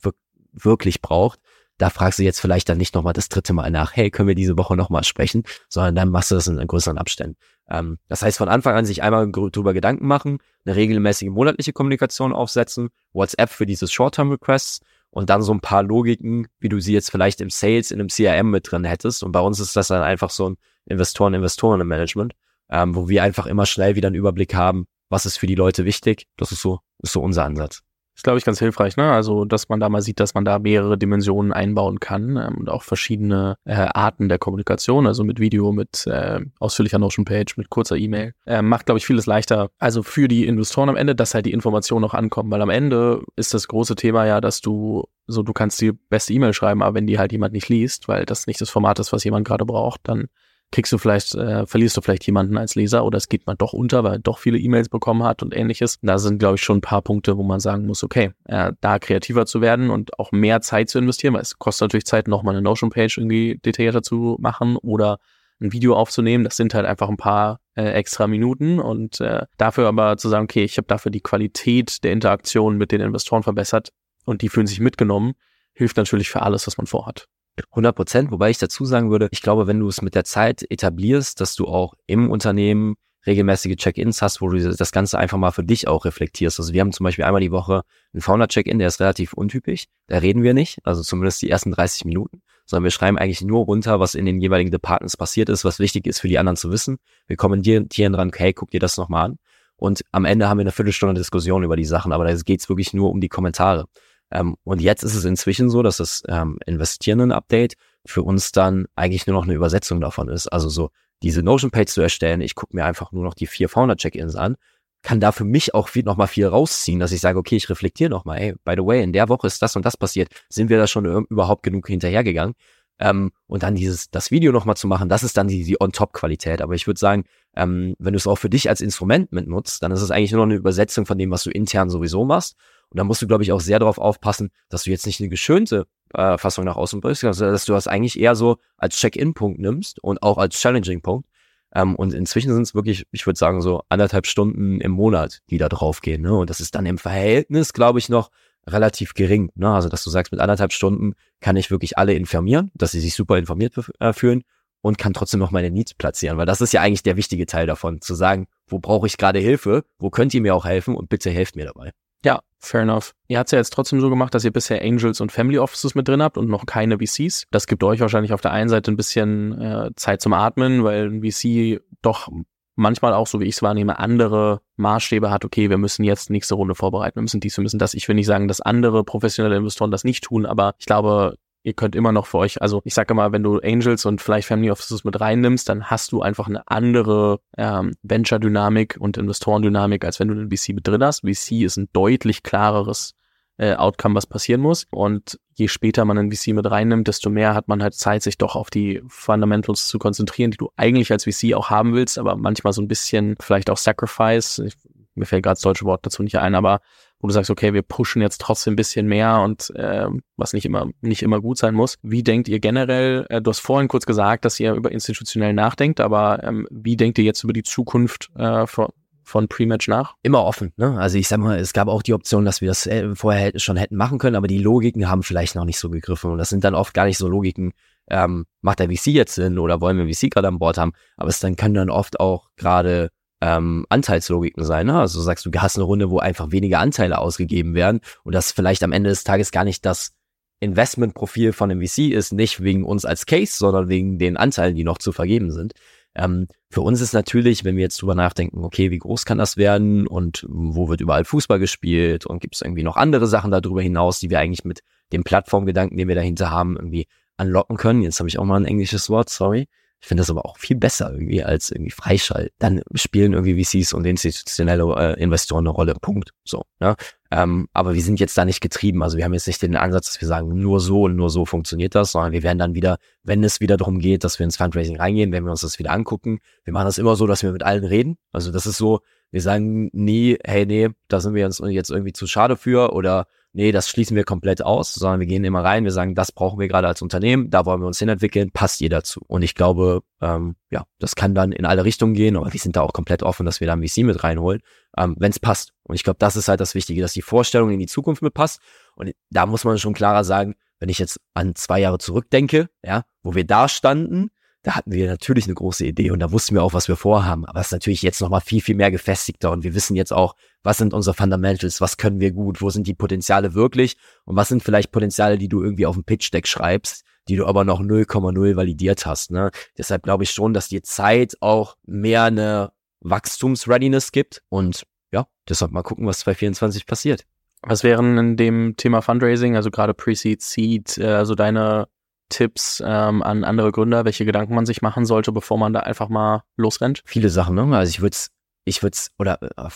wirklich braucht, da fragst du jetzt vielleicht dann nicht nochmal das dritte Mal nach, hey, können wir diese Woche nochmal sprechen, sondern dann machst du das in größeren Abständen. Ähm, das heißt, von Anfang an sich einmal drüber Gedanken machen, eine regelmäßige monatliche Kommunikation aufsetzen, WhatsApp für dieses Short-Term-Requests und dann so ein paar Logiken, wie du sie jetzt vielleicht im Sales, in einem CRM mit drin hättest. Und bei uns ist das dann einfach so ein Investoren-Investoren-Management, ähm, wo wir einfach immer schnell wieder einen Überblick haben, was ist für die Leute wichtig. Das ist so, ist so unser Ansatz. Ist, glaube ich, ganz hilfreich, ne? Also, dass man da mal sieht, dass man da mehrere Dimensionen einbauen kann ähm, und auch verschiedene äh, Arten der Kommunikation, also mit Video, mit äh, ausführlicher Notion-Page, mit kurzer E-Mail. Äh, macht, glaube ich, vieles leichter. Also für die Investoren am Ende, dass halt die Informationen noch ankommen, weil am Ende ist das große Thema ja, dass du so, du kannst die beste E-Mail schreiben, aber wenn die halt jemand nicht liest, weil das nicht das Format ist, was jemand gerade braucht, dann kriegst du vielleicht, äh, verlierst du vielleicht jemanden als Leser oder es geht mal doch unter, weil er doch viele E-Mails bekommen hat und ähnliches. Da sind, glaube ich, schon ein paar Punkte, wo man sagen muss, okay, äh, da kreativer zu werden und auch mehr Zeit zu investieren, weil es kostet natürlich Zeit, nochmal eine Notion-Page irgendwie detaillierter zu machen oder ein Video aufzunehmen. Das sind halt einfach ein paar äh, extra Minuten und äh, dafür aber zu sagen, okay, ich habe dafür die Qualität der Interaktion mit den Investoren verbessert und die fühlen sich mitgenommen, hilft natürlich für alles, was man vorhat. 100 Prozent, wobei ich dazu sagen würde, ich glaube, wenn du es mit der Zeit etablierst, dass du auch im Unternehmen regelmäßige Check-ins hast, wo du das Ganze einfach mal für dich auch reflektierst. Also wir haben zum Beispiel einmal die Woche einen Founder-Check-in, der ist relativ untypisch. Da reden wir nicht, also zumindest die ersten 30 Minuten, sondern wir schreiben eigentlich nur runter, was in den jeweiligen Departments passiert ist, was wichtig ist für die anderen zu wissen. Wir kommentieren dran, hey, guck dir das nochmal an. Und am Ende haben wir eine Viertelstunde Diskussion über die Sachen, aber da geht es wirklich nur um die Kommentare. Ähm, und jetzt ist es inzwischen so, dass das ähm, Investieren-Update für uns dann eigentlich nur noch eine Übersetzung davon ist. Also so diese Notion-Page zu erstellen, ich gucke mir einfach nur noch die vier Founder-Check-Ins an, kann da für mich auch viel, noch mal viel rausziehen, dass ich sage, okay, ich reflektiere noch mal, hey, by the way, in der Woche ist das und das passiert, sind wir da schon überhaupt genug hinterhergegangen? Ähm, und dann dieses, das Video nochmal zu machen, das ist dann die, die On-Top-Qualität. Aber ich würde sagen, ähm, wenn du es auch für dich als Instrument mitnutzt, dann ist es eigentlich nur noch eine Übersetzung von dem, was du intern sowieso machst. Und da musst du, glaube ich, auch sehr darauf aufpassen, dass du jetzt nicht eine geschönte äh, Fassung nach außen bringst, also dass du das eigentlich eher so als Check-in-Punkt nimmst und auch als Challenging-Punkt. Ähm, und inzwischen sind es wirklich, ich würde sagen, so anderthalb Stunden im Monat, die da drauf gehen. Ne? Und das ist dann im Verhältnis, glaube ich, noch relativ gering. Ne? Also, dass du sagst, mit anderthalb Stunden kann ich wirklich alle informieren, dass sie sich super informiert äh, fühlen und kann trotzdem noch meine Needs platzieren, weil das ist ja eigentlich der wichtige Teil davon, zu sagen, wo brauche ich gerade Hilfe, wo könnt ihr mir auch helfen und bitte helft mir dabei. Ja, fair enough. Ihr habt es ja jetzt trotzdem so gemacht, dass ihr bisher Angels und Family Offices mit drin habt und noch keine VCs. Das gibt euch wahrscheinlich auf der einen Seite ein bisschen äh, Zeit zum Atmen, weil ein VC doch manchmal auch, so wie ich es wahrnehme, andere Maßstäbe hat, okay, wir müssen jetzt nächste Runde vorbereiten, wir müssen dies, wir müssen das. Ich will nicht sagen, dass andere professionelle Investoren das nicht tun, aber ich glaube, ihr könnt immer noch für euch, also ich sage immer, wenn du Angels und vielleicht Family Offices mit reinnimmst, dann hast du einfach eine andere ähm, Venture-Dynamik und Investorendynamik, als wenn du einen VC mit drin hast. VC ist ein deutlich klareres äh, Outcome, was passieren muss. Und je später man einen VC mit reinnimmt, desto mehr hat man halt Zeit, sich doch auf die Fundamentals zu konzentrieren, die du eigentlich als VC auch haben willst, aber manchmal so ein bisschen vielleicht auch Sacrifice. Ich, mir fällt gerade das deutsche Wort dazu nicht ein, aber wo du sagst, okay, wir pushen jetzt trotzdem ein bisschen mehr und äh, was nicht immer nicht immer gut sein muss. Wie denkt ihr generell? Äh, du hast vorhin kurz gesagt, dass ihr über institutionell nachdenkt, aber ähm, wie denkt ihr jetzt über die Zukunft äh, von, von Pre-Match nach? Immer offen. Ne? Also ich sag mal, es gab auch die Option, dass wir das äh, vorher schon hätten machen können, aber die Logiken haben vielleicht noch nicht so gegriffen und das sind dann oft gar nicht so Logiken. Ähm, macht der VC jetzt Sinn oder wollen wir VC gerade an Bord haben? Aber es dann können dann oft auch gerade ähm, Anteilslogiken sein. Ne? Also sagst du, du hast eine Runde, wo einfach weniger Anteile ausgegeben werden und das vielleicht am Ende des Tages gar nicht das Investmentprofil von einem VC ist, nicht wegen uns als Case, sondern wegen den Anteilen, die noch zu vergeben sind. Ähm, für uns ist natürlich, wenn wir jetzt drüber nachdenken, okay, wie groß kann das werden und wo wird überall Fußball gespielt und gibt es irgendwie noch andere Sachen darüber hinaus, die wir eigentlich mit dem Plattformgedanken, den wir dahinter haben, irgendwie anlocken können. Jetzt habe ich auch mal ein englisches Wort, sorry. Ich finde das aber auch viel besser irgendwie als irgendwie Freischall. Dann spielen irgendwie VCs und institutionelle äh, Investoren eine Rolle. Punkt. So. Ne? Ähm, aber wir sind jetzt da nicht getrieben. Also wir haben jetzt nicht den Ansatz, dass wir sagen, nur so und nur so funktioniert das, sondern wir werden dann wieder, wenn es wieder darum geht, dass wir ins Fundraising reingehen, wenn wir uns das wieder angucken. Wir machen das immer so, dass wir mit allen reden. Also das ist so, wir sagen nie, hey, nee, da sind wir uns jetzt irgendwie zu schade für oder nee, das schließen wir komplett aus, sondern wir gehen immer rein, wir sagen, das brauchen wir gerade als Unternehmen, da wollen wir uns hinentwickeln, passt ihr dazu. Und ich glaube, ähm, ja, das kann dann in alle Richtungen gehen, aber wir sind da auch komplett offen, dass wir dann VC mit reinholen, ähm, wenn es passt. Und ich glaube, das ist halt das Wichtige, dass die Vorstellung in die Zukunft mit passt. Und da muss man schon klarer sagen, wenn ich jetzt an zwei Jahre zurückdenke, ja, wo wir da standen, da hatten wir natürlich eine große Idee und da wussten wir auch, was wir vorhaben. Aber es ist natürlich jetzt nochmal viel, viel mehr gefestigter und wir wissen jetzt auch, was sind unsere Fundamentals, was können wir gut, wo sind die Potenziale wirklich und was sind vielleicht Potenziale, die du irgendwie auf dem Pitch-Deck schreibst, die du aber noch 0,0 validiert hast. Ne? Deshalb glaube ich schon, dass die Zeit auch mehr eine Wachstumsreadiness gibt und ja, deshalb mal gucken, was 2024 passiert. Was wären in dem Thema Fundraising, also gerade Pre-Seed, Seed, äh, also deine Tipps ähm, an andere Gründer, welche Gedanken man sich machen sollte, bevor man da einfach mal losrennt? Viele Sachen, ne? Also ich würde ich würde oder äh,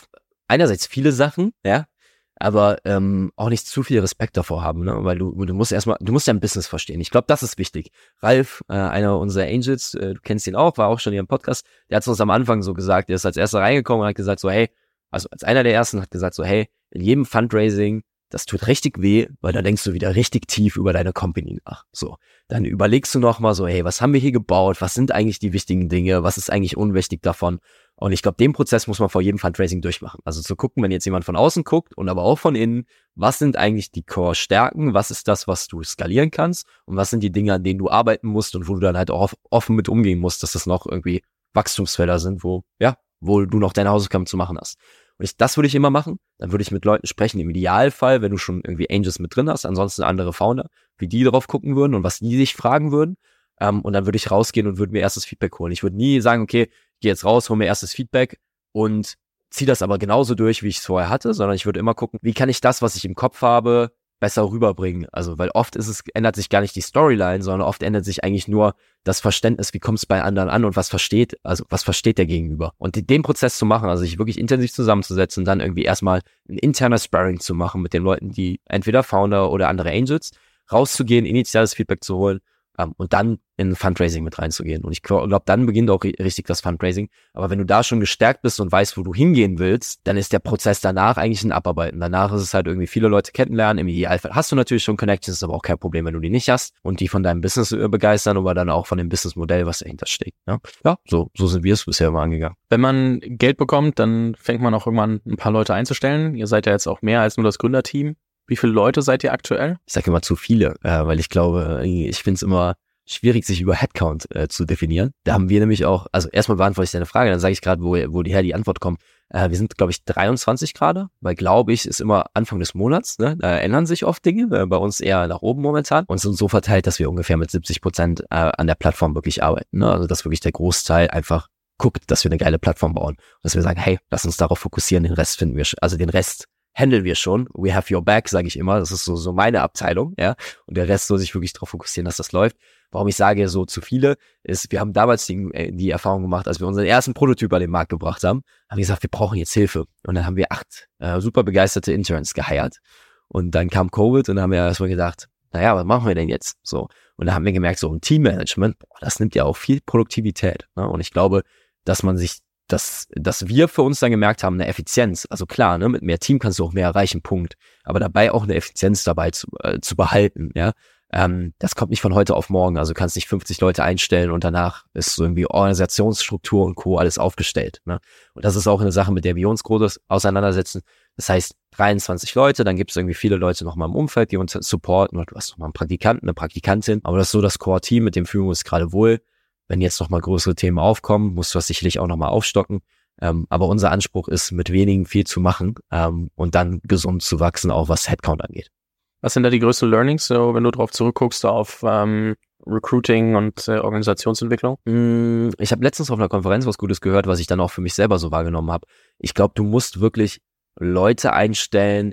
einerseits viele Sachen, ja, aber ähm, auch nicht zu viel Respekt davor haben, ne? weil du, du musst erstmal, du musst dein Business verstehen. Ich glaube, das ist wichtig. Ralf, äh, einer unserer Angels, äh, du kennst ihn auch, war auch schon hier im Podcast, der hat uns am Anfang so gesagt, der ist als erster reingekommen und hat gesagt so, hey, also als einer der ersten hat gesagt so, hey, in jedem Fundraising das tut richtig weh, weil da denkst du wieder richtig tief über deine Company nach. So, dann überlegst du nochmal so, hey, was haben wir hier gebaut? Was sind eigentlich die wichtigen Dinge? Was ist eigentlich unwichtig davon? Und ich glaube, den Prozess muss man vor jedem Fundraising durchmachen. Also zu gucken, wenn jetzt jemand von außen guckt und aber auch von innen, was sind eigentlich die Core-Stärken? Was ist das, was du skalieren kannst? Und was sind die Dinge, an denen du arbeiten musst und wo du dann halt auch offen mit umgehen musst, dass das noch irgendwie Wachstumsfelder sind, wo, ja, wo du noch deine Hausaufgaben zu machen hast. Und ich, das würde ich immer machen. Dann würde ich mit Leuten sprechen. Im Idealfall, wenn du schon irgendwie Angels mit drin hast, ansonsten andere Founder, wie die darauf gucken würden und was die sich fragen würden. Ähm, und dann würde ich rausgehen und würde mir erstes Feedback holen. Ich würde nie sagen, okay, geh jetzt raus, hol mir erstes Feedback und zieh das aber genauso durch, wie ich es vorher hatte, sondern ich würde immer gucken, wie kann ich das, was ich im Kopf habe, besser rüberbringen. Also, weil oft ist es, ändert sich gar nicht die Storyline, sondern oft ändert sich eigentlich nur das Verständnis, wie kommt es bei anderen an und was versteht, also was versteht der Gegenüber. Und den Prozess zu machen, also sich wirklich intensiv zusammenzusetzen, dann irgendwie erstmal ein interner Sparring zu machen mit den Leuten, die entweder Founder oder andere Angels, rauszugehen, initiales Feedback zu holen ähm, und dann in Fundraising mit reinzugehen. Und ich glaube, dann beginnt auch richtig das Fundraising. Aber wenn du da schon gestärkt bist und weißt, wo du hingehen willst, dann ist der Prozess danach eigentlich ein Abarbeiten. Danach ist es halt irgendwie viele Leute kennenlernen. Im Idealfall hast du natürlich schon Connections, ist aber auch kein Problem, wenn du die nicht hast und die von deinem Business äh, begeistern, aber dann auch von dem Businessmodell, was dahinter steht. Ja, ja so, so sind wir es bisher immer angegangen. Wenn man Geld bekommt, dann fängt man auch irgendwann ein paar Leute einzustellen. Ihr seid ja jetzt auch mehr als nur das Gründerteam. Wie viele Leute seid ihr aktuell? Ich sage immer zu viele, äh, weil ich glaube, ich finde es immer schwierig, sich über Headcount äh, zu definieren. Da haben wir nämlich auch, also erstmal beantworte ich deine Frage, dann sage ich gerade, wo, wo die her die Antwort kommt. Äh, wir sind, glaube ich, 23 gerade, weil glaube ich, ist immer Anfang des Monats, ne? da ändern sich oft Dinge, äh, bei uns eher nach oben momentan und sind so verteilt, dass wir ungefähr mit 70 Prozent äh, an der Plattform wirklich arbeiten. Ne? Also dass wirklich der Großteil einfach guckt, dass wir eine geile Plattform bauen. Dass wir sagen, hey, lass uns darauf fokussieren, den Rest finden wir, also den Rest handeln wir schon. We have your back, sage ich immer. Das ist so, so meine Abteilung, ja. Und der Rest soll sich wirklich darauf fokussieren, dass das läuft. Warum ich sage so zu viele, ist, wir haben damals die, äh, die Erfahrung gemacht, als wir unseren ersten Prototyp an den Markt gebracht haben, haben wir gesagt, wir brauchen jetzt Hilfe. Und dann haben wir acht äh, super begeisterte Interns geheiert. Und dann kam Covid und dann haben wir erstmal gedacht, naja, was machen wir denn jetzt? So. Und da haben wir gemerkt, so ein Teammanagement, boah, das nimmt ja auch viel Produktivität. Ne? Und ich glaube, dass man sich dass, dass wir für uns dann gemerkt haben, eine Effizienz, also klar, ne, mit mehr Team kannst du auch mehr erreichen, Punkt. Aber dabei auch eine Effizienz dabei zu, äh, zu behalten, ja. Ähm, das kommt nicht von heute auf morgen. Also kannst nicht 50 Leute einstellen und danach ist so irgendwie Organisationsstruktur und Co. alles aufgestellt. Ne? Und das ist auch eine Sache, mit der wir uns groß auseinandersetzen. Das heißt, 23 Leute, dann gibt es irgendwie viele Leute nochmal im Umfeld, die uns supporten. Du hast nochmal einen Praktikanten, eine Praktikantin. Aber das ist so das Core-Team, mit dem fühlen wir uns gerade wohl wenn jetzt nochmal größere Themen aufkommen, musst du das sicherlich auch nochmal aufstocken. Ähm, aber unser Anspruch ist, mit wenigen viel zu machen ähm, und dann gesund zu wachsen, auch was Headcount angeht. Was sind da die größten Learnings, so wenn du darauf zurückguckst, auf ähm, Recruiting und äh, Organisationsentwicklung? Mm, ich habe letztens auf einer Konferenz was Gutes gehört, was ich dann auch für mich selber so wahrgenommen habe. Ich glaube, du musst wirklich Leute einstellen,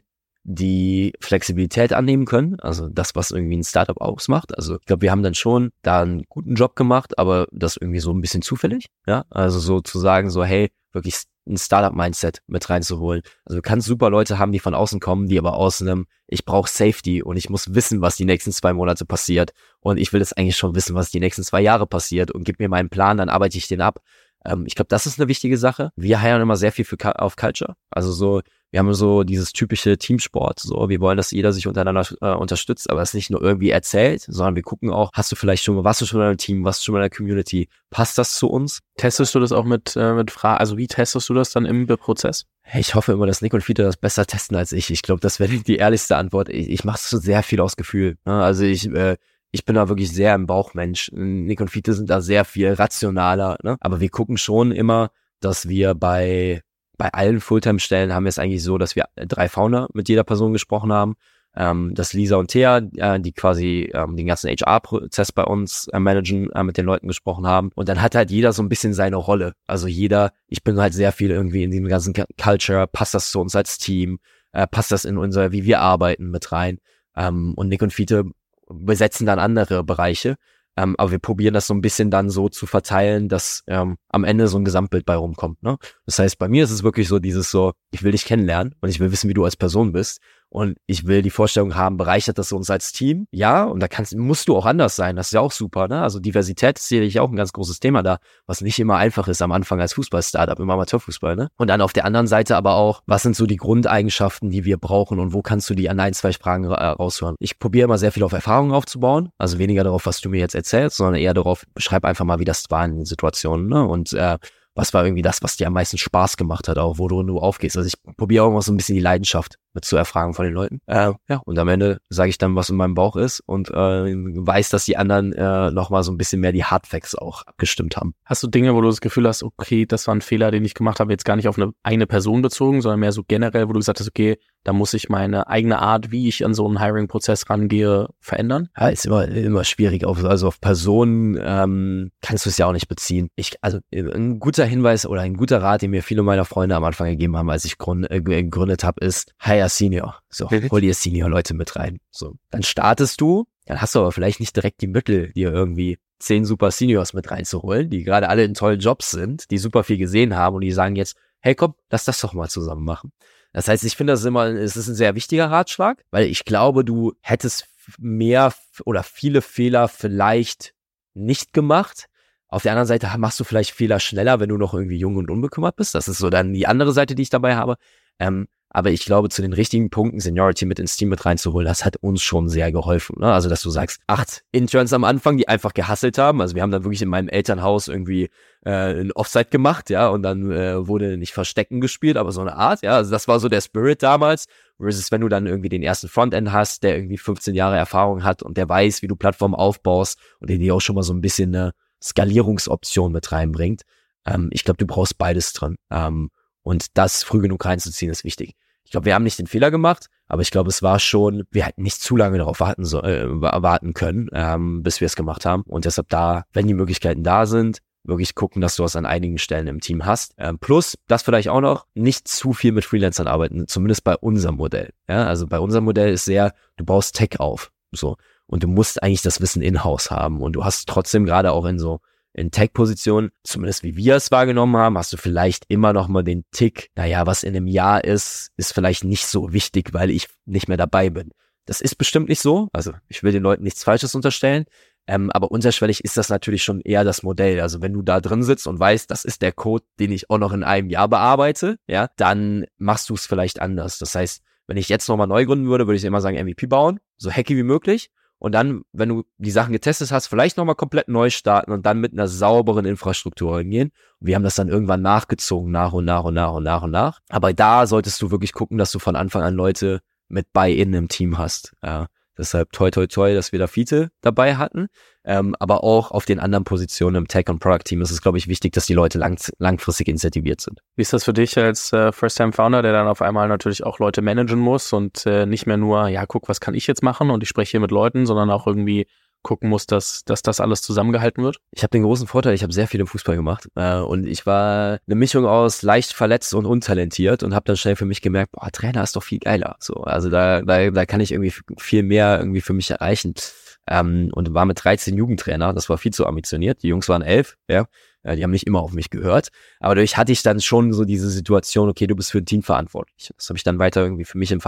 die Flexibilität annehmen können, also das, was irgendwie ein Startup ausmacht. Also ich glaube, wir haben dann schon da einen guten Job gemacht, aber das irgendwie so ein bisschen zufällig, ja. Also so zu sagen, so, hey, wirklich ein Startup-Mindset mit reinzuholen. Also du kannst super Leute haben, die von außen kommen, die aber aus einem, ich brauche Safety und ich muss wissen, was die nächsten zwei Monate passiert und ich will jetzt eigentlich schon wissen, was die nächsten zwei Jahre passiert und gib mir meinen Plan, dann arbeite ich den ab. Ähm, ich glaube, das ist eine wichtige Sache. Wir heiern immer sehr viel für, auf Culture. Also so, wir haben so dieses typische Teamsport. So, wir wollen, dass jeder sich untereinander äh, unterstützt, aber es nicht nur irgendwie erzählt, sondern wir gucken auch, hast du vielleicht schon mal, warst du schon in einem Team, warst du schon mal in der Community? Passt das zu uns? Testest du das auch mit, äh, mit Fragen? Also wie testest du das dann im Prozess? Ich hoffe immer, dass Nick und Fiete das besser testen als ich. Ich glaube, das wäre die ehrlichste Antwort. Ich, ich mache so sehr viel aus Gefühl. Ne? Also ich, äh, ich bin da wirklich sehr ein Bauchmensch. Nick und Fiete sind da sehr viel rationaler. Ne? Aber wir gucken schon immer, dass wir bei bei allen Fulltime-Stellen haben wir es eigentlich so, dass wir drei Founder mit jeder Person gesprochen haben. Ähm, dass Lisa und Thea, äh, die quasi ähm, den ganzen HR-Prozess bei uns äh, managen, äh, mit den Leuten gesprochen haben. Und dann hat halt jeder so ein bisschen seine Rolle. Also jeder, ich bin halt sehr viel irgendwie in diesem ganzen Culture, passt das zu uns als Team, äh, passt das in unser, wie wir arbeiten mit rein. Ähm, und Nick und Fiete besetzen dann andere Bereiche. Ähm, aber wir probieren das so ein bisschen dann so zu verteilen, dass ähm, am Ende so ein Gesamtbild bei rumkommt. Ne? Das heißt, bei mir ist es wirklich so dieses so, ich will dich kennenlernen und ich will wissen, wie du als Person bist. Und ich will die Vorstellung haben, bereichert das uns als Team? Ja, und da kannst, musst du auch anders sein. Das ist ja auch super. Ne? Also Diversität ist sicherlich auch ein ganz großes Thema da, was nicht immer einfach ist am Anfang als Fußball-Startup im Amateurfußball. Ne? Und dann auf der anderen Seite aber auch, was sind so die Grundeigenschaften, die wir brauchen und wo kannst du die an ein, zwei Sprachen äh, raushören? Ich probiere immer sehr viel auf Erfahrungen aufzubauen. Also weniger darauf, was du mir jetzt erzählst, sondern eher darauf, beschreib einfach mal, wie das war in den Situationen. Ne? Und äh, was war irgendwie das, was dir am meisten Spaß gemacht hat, auch wo du, du aufgehst. Also ich probiere auch immer so ein bisschen die Leidenschaft zu erfragen von den Leuten. Äh, ja, und am Ende sage ich dann, was in meinem Bauch ist und äh, weiß, dass die anderen äh, nochmal so ein bisschen mehr die Hardfacts auch abgestimmt haben. Hast du Dinge, wo du das Gefühl hast, okay, das war ein Fehler, den ich gemacht habe, jetzt gar nicht auf eine eine Person bezogen, sondern mehr so generell, wo du gesagt hast, okay, da muss ich meine eigene Art, wie ich an so einen Hiring-Prozess rangehe, verändern? Ja, ist immer, immer schwierig. Auf, also auf Personen ähm, kannst du es ja auch nicht beziehen. Ich, also ein guter Hinweis oder ein guter Rat, den mir viele meiner Freunde am Anfang gegeben haben, als ich grund, äh, gegründet habe, ist hire Senior. So, hol dir Senior-Leute mit rein. So, dann startest du, dann hast du aber vielleicht nicht direkt die Mittel, dir irgendwie zehn super Seniors mit reinzuholen, die gerade alle in tollen Jobs sind, die super viel gesehen haben und die sagen jetzt, hey komm, lass das doch mal zusammen machen. Das heißt, ich finde das immer, es ist ein sehr wichtiger Ratschlag, weil ich glaube, du hättest mehr oder viele Fehler vielleicht nicht gemacht. Auf der anderen Seite machst du vielleicht Fehler schneller, wenn du noch irgendwie jung und unbekümmert bist. Das ist so dann die andere Seite, die ich dabei habe. Ähm, aber ich glaube, zu den richtigen Punkten Seniority mit ins Team mit reinzuholen, das hat uns schon sehr geholfen. Ne? Also, dass du sagst, acht Interns am Anfang, die einfach gehasselt haben. Also wir haben dann wirklich in meinem Elternhaus irgendwie äh, ein Offside gemacht, ja, und dann äh, wurde nicht Verstecken gespielt, aber so eine Art, ja. Also das war so der Spirit damals. Versus wenn du dann irgendwie den ersten Frontend hast, der irgendwie 15 Jahre Erfahrung hat und der weiß, wie du Plattformen aufbaust und der dir auch schon mal so ein bisschen eine Skalierungsoption mit reinbringt. Ähm, ich glaube, du brauchst beides drin. Ähm, und das früh genug reinzuziehen ist wichtig. Ich glaube, wir haben nicht den Fehler gemacht, aber ich glaube, es war schon, wir hätten nicht zu lange darauf warten, so, äh, warten können, ähm, bis wir es gemacht haben. Und deshalb da, wenn die Möglichkeiten da sind, wirklich gucken, dass du es an einigen Stellen im Team hast. Ähm, plus, das vielleicht auch noch, nicht zu viel mit Freelancern arbeiten, zumindest bei unserem Modell. Ja, also bei unserem Modell ist sehr, du baust Tech auf, so. Und du musst eigentlich das Wissen in-house haben. Und du hast trotzdem gerade auch in so in Tech-Positionen, zumindest wie wir es wahrgenommen haben, hast du vielleicht immer noch mal den Tick, naja, was in einem Jahr ist, ist vielleicht nicht so wichtig, weil ich nicht mehr dabei bin. Das ist bestimmt nicht so. Also ich will den Leuten nichts Falsches unterstellen. Ähm, aber unterschwellig ist das natürlich schon eher das Modell. Also wenn du da drin sitzt und weißt, das ist der Code, den ich auch noch in einem Jahr bearbeite, ja, dann machst du es vielleicht anders. Das heißt, wenn ich jetzt nochmal neu gründen würde, würde ich immer sagen, MVP bauen, so hacky wie möglich und dann, wenn du die Sachen getestet hast, vielleicht nochmal komplett neu starten und dann mit einer sauberen Infrastruktur reingehen. Wir haben das dann irgendwann nachgezogen, nach und nach und nach und nach und nach. Aber da solltest du wirklich gucken, dass du von Anfang an Leute mit Buy-in im Team hast. Ja, deshalb toi toi toi, dass wir da Fiete dabei hatten. Ähm, aber auch auf den anderen Positionen im Tech- und Product-Team ist es, glaube ich, wichtig, dass die Leute lang, langfristig incentiviert sind. Wie ist das für dich als äh, First-Time-Founder, der dann auf einmal natürlich auch Leute managen muss und äh, nicht mehr nur, ja, guck, was kann ich jetzt machen und ich spreche hier mit Leuten, sondern auch irgendwie gucken musst, dass, dass das alles zusammengehalten wird? Ich habe den großen Vorteil, ich habe sehr viel im Fußball gemacht äh, und ich war eine Mischung aus leicht verletzt und untalentiert und habe dann schnell für mich gemerkt, boah, Trainer ist doch viel geiler. So, also da, da, da kann ich irgendwie viel mehr irgendwie für mich erreichen. Ähm, und war mit 13 Jugendtrainer, das war viel zu ambitioniert. Die Jungs waren elf, ja. Ja, die haben nicht immer auf mich gehört. Aber dadurch hatte ich dann schon so diese Situation, okay, du bist für ein Team verantwortlich. Das habe ich dann weiter irgendwie für mich im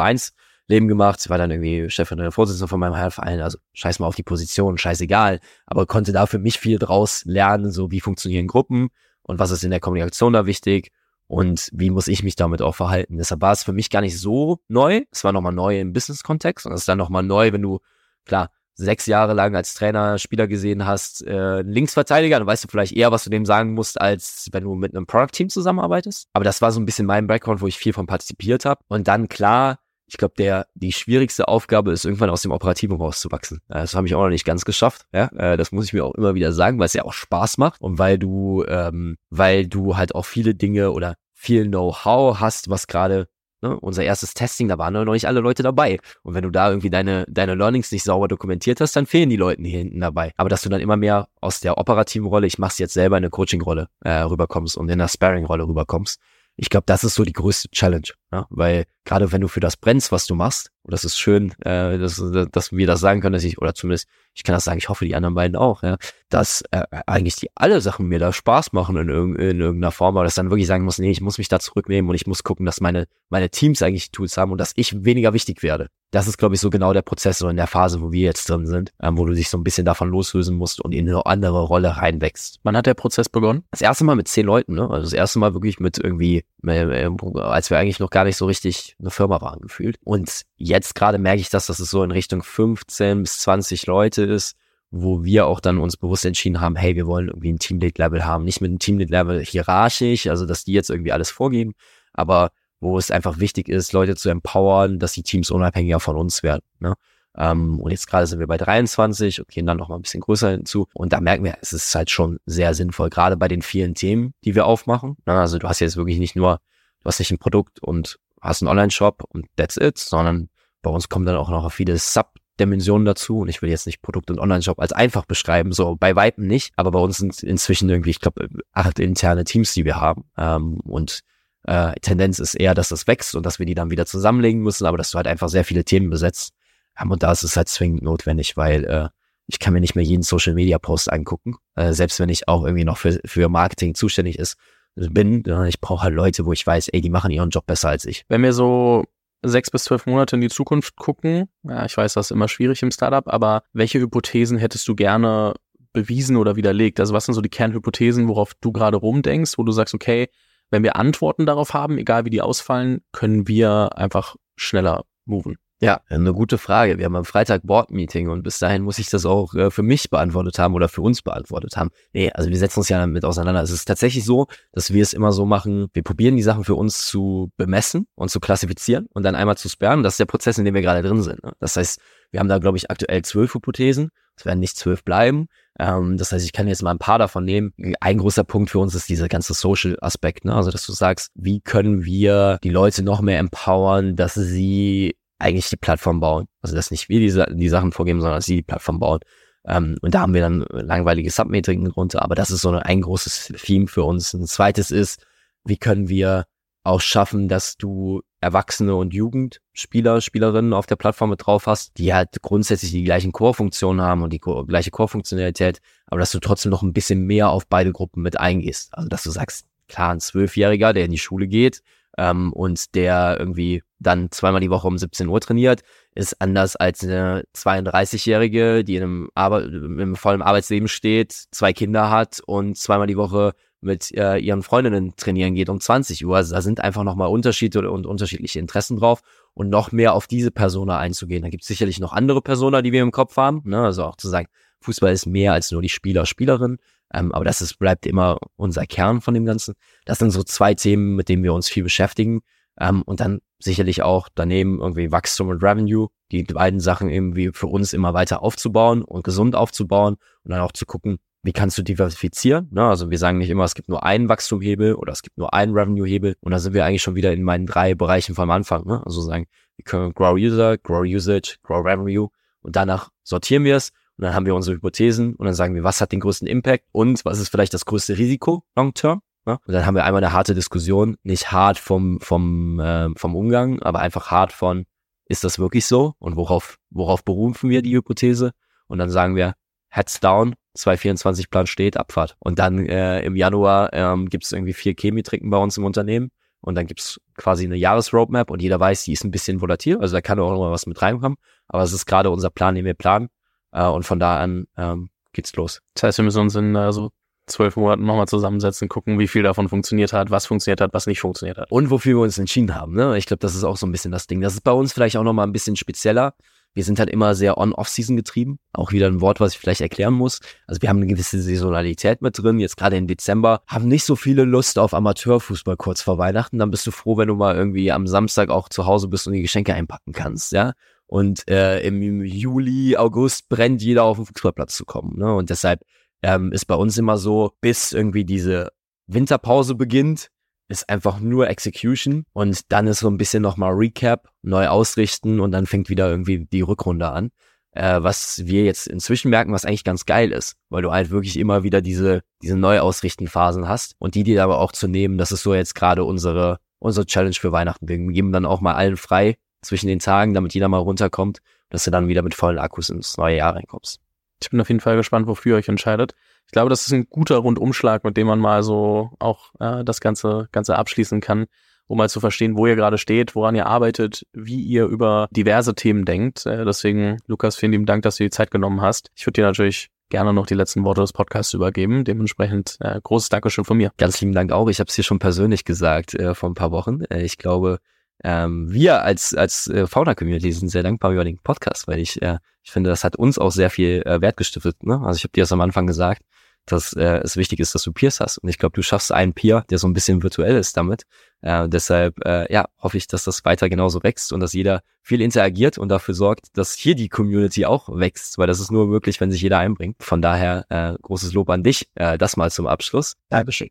Vereinsleben gemacht. Ich war dann irgendwie Chef und Vorsitzender von meinem Heilverein. Also scheiß mal auf die Position, scheißegal. Aber konnte da für mich viel draus lernen, so wie funktionieren Gruppen und was ist in der Kommunikation da wichtig und wie muss ich mich damit auch verhalten. Deshalb war es für mich gar nicht so neu. Es war nochmal neu im Business-Kontext und es ist dann nochmal neu, wenn du, klar, sechs Jahre lang als Trainer Spieler gesehen hast, äh, Linksverteidiger, dann weißt du vielleicht eher, was du dem sagen musst, als wenn du mit einem Product-Team zusammenarbeitest. Aber das war so ein bisschen mein Background, wo ich viel von partizipiert habe. Und dann klar, ich glaube, der die schwierigste Aufgabe ist, irgendwann aus dem Operativen rauszuwachsen. Das habe ich auch noch nicht ganz geschafft. Ja, äh, das muss ich mir auch immer wieder sagen, weil es ja auch Spaß macht und weil du, ähm, weil du halt auch viele Dinge oder viel Know-how hast, was gerade Ne, unser erstes Testing, da waren noch nicht alle Leute dabei. Und wenn du da irgendwie deine, deine Learnings nicht sauber dokumentiert hast, dann fehlen die Leute hier hinten dabei. Aber dass du dann immer mehr aus der operativen Rolle, ich mach's jetzt selber in eine Coaching-Rolle äh, rüberkommst und in der Sparring-Rolle rüberkommst. Ich glaube, das ist so die größte Challenge. Ja? Weil gerade wenn du für das brennst, was du machst, und das ist schön, äh, dass, dass wir das sagen können, dass ich, oder zumindest, ich kann das sagen, ich hoffe, die anderen beiden auch, ja, dass äh, eigentlich die alle Sachen mir da Spaß machen in, irg in irgendeiner Form, aber dass dann wirklich sagen muss, nee, ich muss mich da zurücknehmen und ich muss gucken, dass meine, meine Teams eigentlich Tools haben und dass ich weniger wichtig werde. Das ist, glaube ich, so genau der Prozess so in der Phase, wo wir jetzt drin sind, ähm, wo du dich so ein bisschen davon loslösen musst und in eine andere Rolle reinwächst. Wann hat der Prozess begonnen? Das erste Mal mit zehn Leuten, ne? Also das erste Mal wirklich mit irgendwie, äh, äh als wir eigentlich noch gar nicht so richtig eine Firma waren gefühlt. Und jetzt gerade merke ich das, dass es so in Richtung 15 bis 20 Leute ist, wo wir auch dann uns bewusst entschieden haben, hey, wir wollen irgendwie ein Teamlead-Level haben. Nicht mit einem Teamlead-Level hierarchisch, also dass die jetzt irgendwie alles vorgeben, aber wo es einfach wichtig ist, Leute zu empowern, dass die Teams unabhängiger von uns werden. Ne? Um, ähm, und jetzt gerade sind wir bei 23 und gehen dann noch mal ein bisschen größer hinzu. Und da merken wir, es ist halt schon sehr sinnvoll, gerade bei den vielen Themen, die wir aufmachen. Ne? Also du hast jetzt wirklich nicht nur, du hast nicht ein Produkt und hast einen Online-Shop und that's it, sondern bei uns kommen dann auch noch viele Sub-Dimensionen dazu. Und ich will jetzt nicht Produkt und Online-Shop als einfach beschreiben, so bei Weitem nicht. Aber bei uns sind inzwischen irgendwie, ich glaube, acht interne Teams, die wir haben. Ähm, und äh, Tendenz ist eher, dass das wächst und dass wir die dann wieder zusammenlegen müssen, aber dass du halt einfach sehr viele Themen besetzt. Ähm, und da ist es halt zwingend notwendig, weil äh, ich kann mir nicht mehr jeden Social Media Post angucken, äh, selbst wenn ich auch irgendwie noch für, für Marketing zuständig ist, bin. Ich brauche halt Leute, wo ich weiß, ey, die machen ihren Job besser als ich. Wenn wir so sechs bis zwölf Monate in die Zukunft gucken, ja, ich weiß, das ist immer schwierig im Startup, aber welche Hypothesen hättest du gerne bewiesen oder widerlegt? Also was sind so die Kernhypothesen, worauf du gerade rumdenkst, wo du sagst, okay, wenn wir Antworten darauf haben, egal wie die ausfallen, können wir einfach schneller moven? Ja, eine gute Frage. Wir haben am Freitag Board-Meeting und bis dahin muss ich das auch äh, für mich beantwortet haben oder für uns beantwortet haben. Nee, also wir setzen uns ja damit auseinander. Es ist tatsächlich so, dass wir es immer so machen, wir probieren die Sachen für uns zu bemessen und zu klassifizieren und dann einmal zu sperren. Das ist der Prozess, in dem wir gerade drin sind. Ne? Das heißt, wir haben da, glaube ich, aktuell zwölf Hypothesen. Es werden nicht zwölf bleiben. Ähm, das heißt, ich kann jetzt mal ein paar davon nehmen. Ein großer Punkt für uns ist dieser ganze Social-Aspekt. Ne? Also, dass du sagst, wie können wir die Leute noch mehr empowern, dass sie eigentlich die Plattform bauen. Also dass nicht wir die, die Sachen vorgeben, sondern dass sie die Plattform bauen. Ähm, und da haben wir dann langweilige Submetriken drunter, aber das ist so ein großes Theme für uns. Ein zweites ist, wie können wir auch schaffen, dass du Erwachsene und Jugendspieler, Spielerinnen auf der Plattform mit drauf hast, die halt grundsätzlich die gleichen Core-Funktionen haben und die gleiche Core-Funktionalität, aber dass du trotzdem noch ein bisschen mehr auf beide Gruppen mit eingehst. Also dass du sagst, klar, ein Zwölfjähriger, der in die Schule geht, ähm, und der irgendwie dann zweimal die Woche um 17 Uhr trainiert, ist anders als eine 32-Jährige, die in einem, Arbe im vollen Arbeitsleben steht, zwei Kinder hat und zweimal die Woche mit äh, ihren Freundinnen trainieren geht um 20 Uhr. Also da sind einfach nochmal Unterschiede und unterschiedliche Interessen drauf und noch mehr auf diese Persona einzugehen. Da gibt es sicherlich noch andere Persona, die wir im Kopf haben. Ne? Also auch zu sagen, Fußball ist mehr als nur die Spieler, Spielerin. Ähm, aber das ist, bleibt immer unser Kern von dem Ganzen. Das sind so zwei Themen, mit denen wir uns viel beschäftigen. Ähm, und dann sicherlich auch daneben irgendwie Wachstum und Revenue, die beiden Sachen irgendwie für uns immer weiter aufzubauen und gesund aufzubauen und dann auch zu gucken, wie kannst du diversifizieren? Ne? Also wir sagen nicht immer, es gibt nur einen Wachstumhebel oder es gibt nur einen Revenue-Hebel und da sind wir eigentlich schon wieder in meinen drei Bereichen vom Anfang. Ne? Also sagen, wir können Grow User, Grow Usage, Grow Revenue und danach sortieren wir es Und dann haben wir unsere Hypothesen und dann sagen wir, was hat den größten Impact und was ist vielleicht das größte Risiko long term. Ne? Und dann haben wir einmal eine harte Diskussion, nicht hart vom, vom, äh, vom Umgang, aber einfach hart von, ist das wirklich so und worauf, worauf berufen wir die Hypothese? Und dann sagen wir, Heads down, 224 Plan steht, Abfahrt. Und dann äh, im Januar ähm, gibt es irgendwie vier Chemietricken bei uns im Unternehmen und dann gibt's quasi eine Jahresroadmap und jeder weiß, die ist ein bisschen volatil, also da kann auch noch was mit reinkommen, aber es ist gerade unser Plan, den wir planen äh, und von da an ähm, geht's los. Das heißt, wir müssen uns in äh, so zwölf Monaten nochmal zusammensetzen, gucken, wie viel davon funktioniert hat, was funktioniert hat, was nicht funktioniert hat. Und wofür wir uns entschieden haben. Ne? Ich glaube, das ist auch so ein bisschen das Ding. Das ist bei uns vielleicht auch nochmal ein bisschen spezieller. Wir sind halt immer sehr on-off-season getrieben. Auch wieder ein Wort, was ich vielleicht erklären muss. Also wir haben eine gewisse Saisonalität mit drin. Jetzt gerade im Dezember haben nicht so viele Lust auf Amateurfußball kurz vor Weihnachten. Dann bist du froh, wenn du mal irgendwie am Samstag auch zu Hause bist und die Geschenke einpacken kannst, ja. Und äh, im Juli, August brennt jeder auf den Fußballplatz zu kommen. Ne? Und deshalb ähm, ist bei uns immer so, bis irgendwie diese Winterpause beginnt, ist einfach nur Execution und dann ist so ein bisschen nochmal Recap, neu ausrichten und dann fängt wieder irgendwie die Rückrunde an. Äh, was wir jetzt inzwischen merken, was eigentlich ganz geil ist, weil du halt wirklich immer wieder diese, diese Neuausrichten-Phasen hast und die dir aber auch zu nehmen, das ist so jetzt gerade unsere, unsere Challenge für Weihnachten. Wir geben dann auch mal allen frei zwischen den Tagen, damit jeder mal runterkommt, dass du dann wieder mit vollen Akkus ins neue Jahr reinkommst. Ich bin auf jeden Fall gespannt, wofür ihr euch entscheidet. Ich glaube, das ist ein guter Rundumschlag, mit dem man mal so auch äh, das Ganze, Ganze abschließen kann, um mal zu verstehen, wo ihr gerade steht, woran ihr arbeitet, wie ihr über diverse Themen denkt. Äh, deswegen, Lukas, vielen lieben Dank, dass du die Zeit genommen hast. Ich würde dir natürlich gerne noch die letzten Worte des Podcasts übergeben. Dementsprechend äh, großes Dankeschön von mir. Ganz lieben Dank auch. Ich habe es hier schon persönlich gesagt äh, vor ein paar Wochen. Äh, ich glaube, ähm, wir als als äh, Fauna-Community sind sehr dankbar über den Podcast, weil ich äh, ich finde, das hat uns auch sehr viel äh, Wert gestiftet. Ne? Also ich habe dir das am Anfang gesagt, dass äh, es wichtig ist, dass du Peers hast. Und ich glaube, du schaffst einen Peer, der so ein bisschen virtuell ist damit. Äh, deshalb äh, ja, hoffe ich, dass das weiter genauso wächst und dass jeder viel interagiert und dafür sorgt, dass hier die Community auch wächst, weil das ist nur möglich, wenn sich jeder einbringt. Von daher äh, großes Lob an dich. Äh, das mal zum Abschluss. Dankeschön.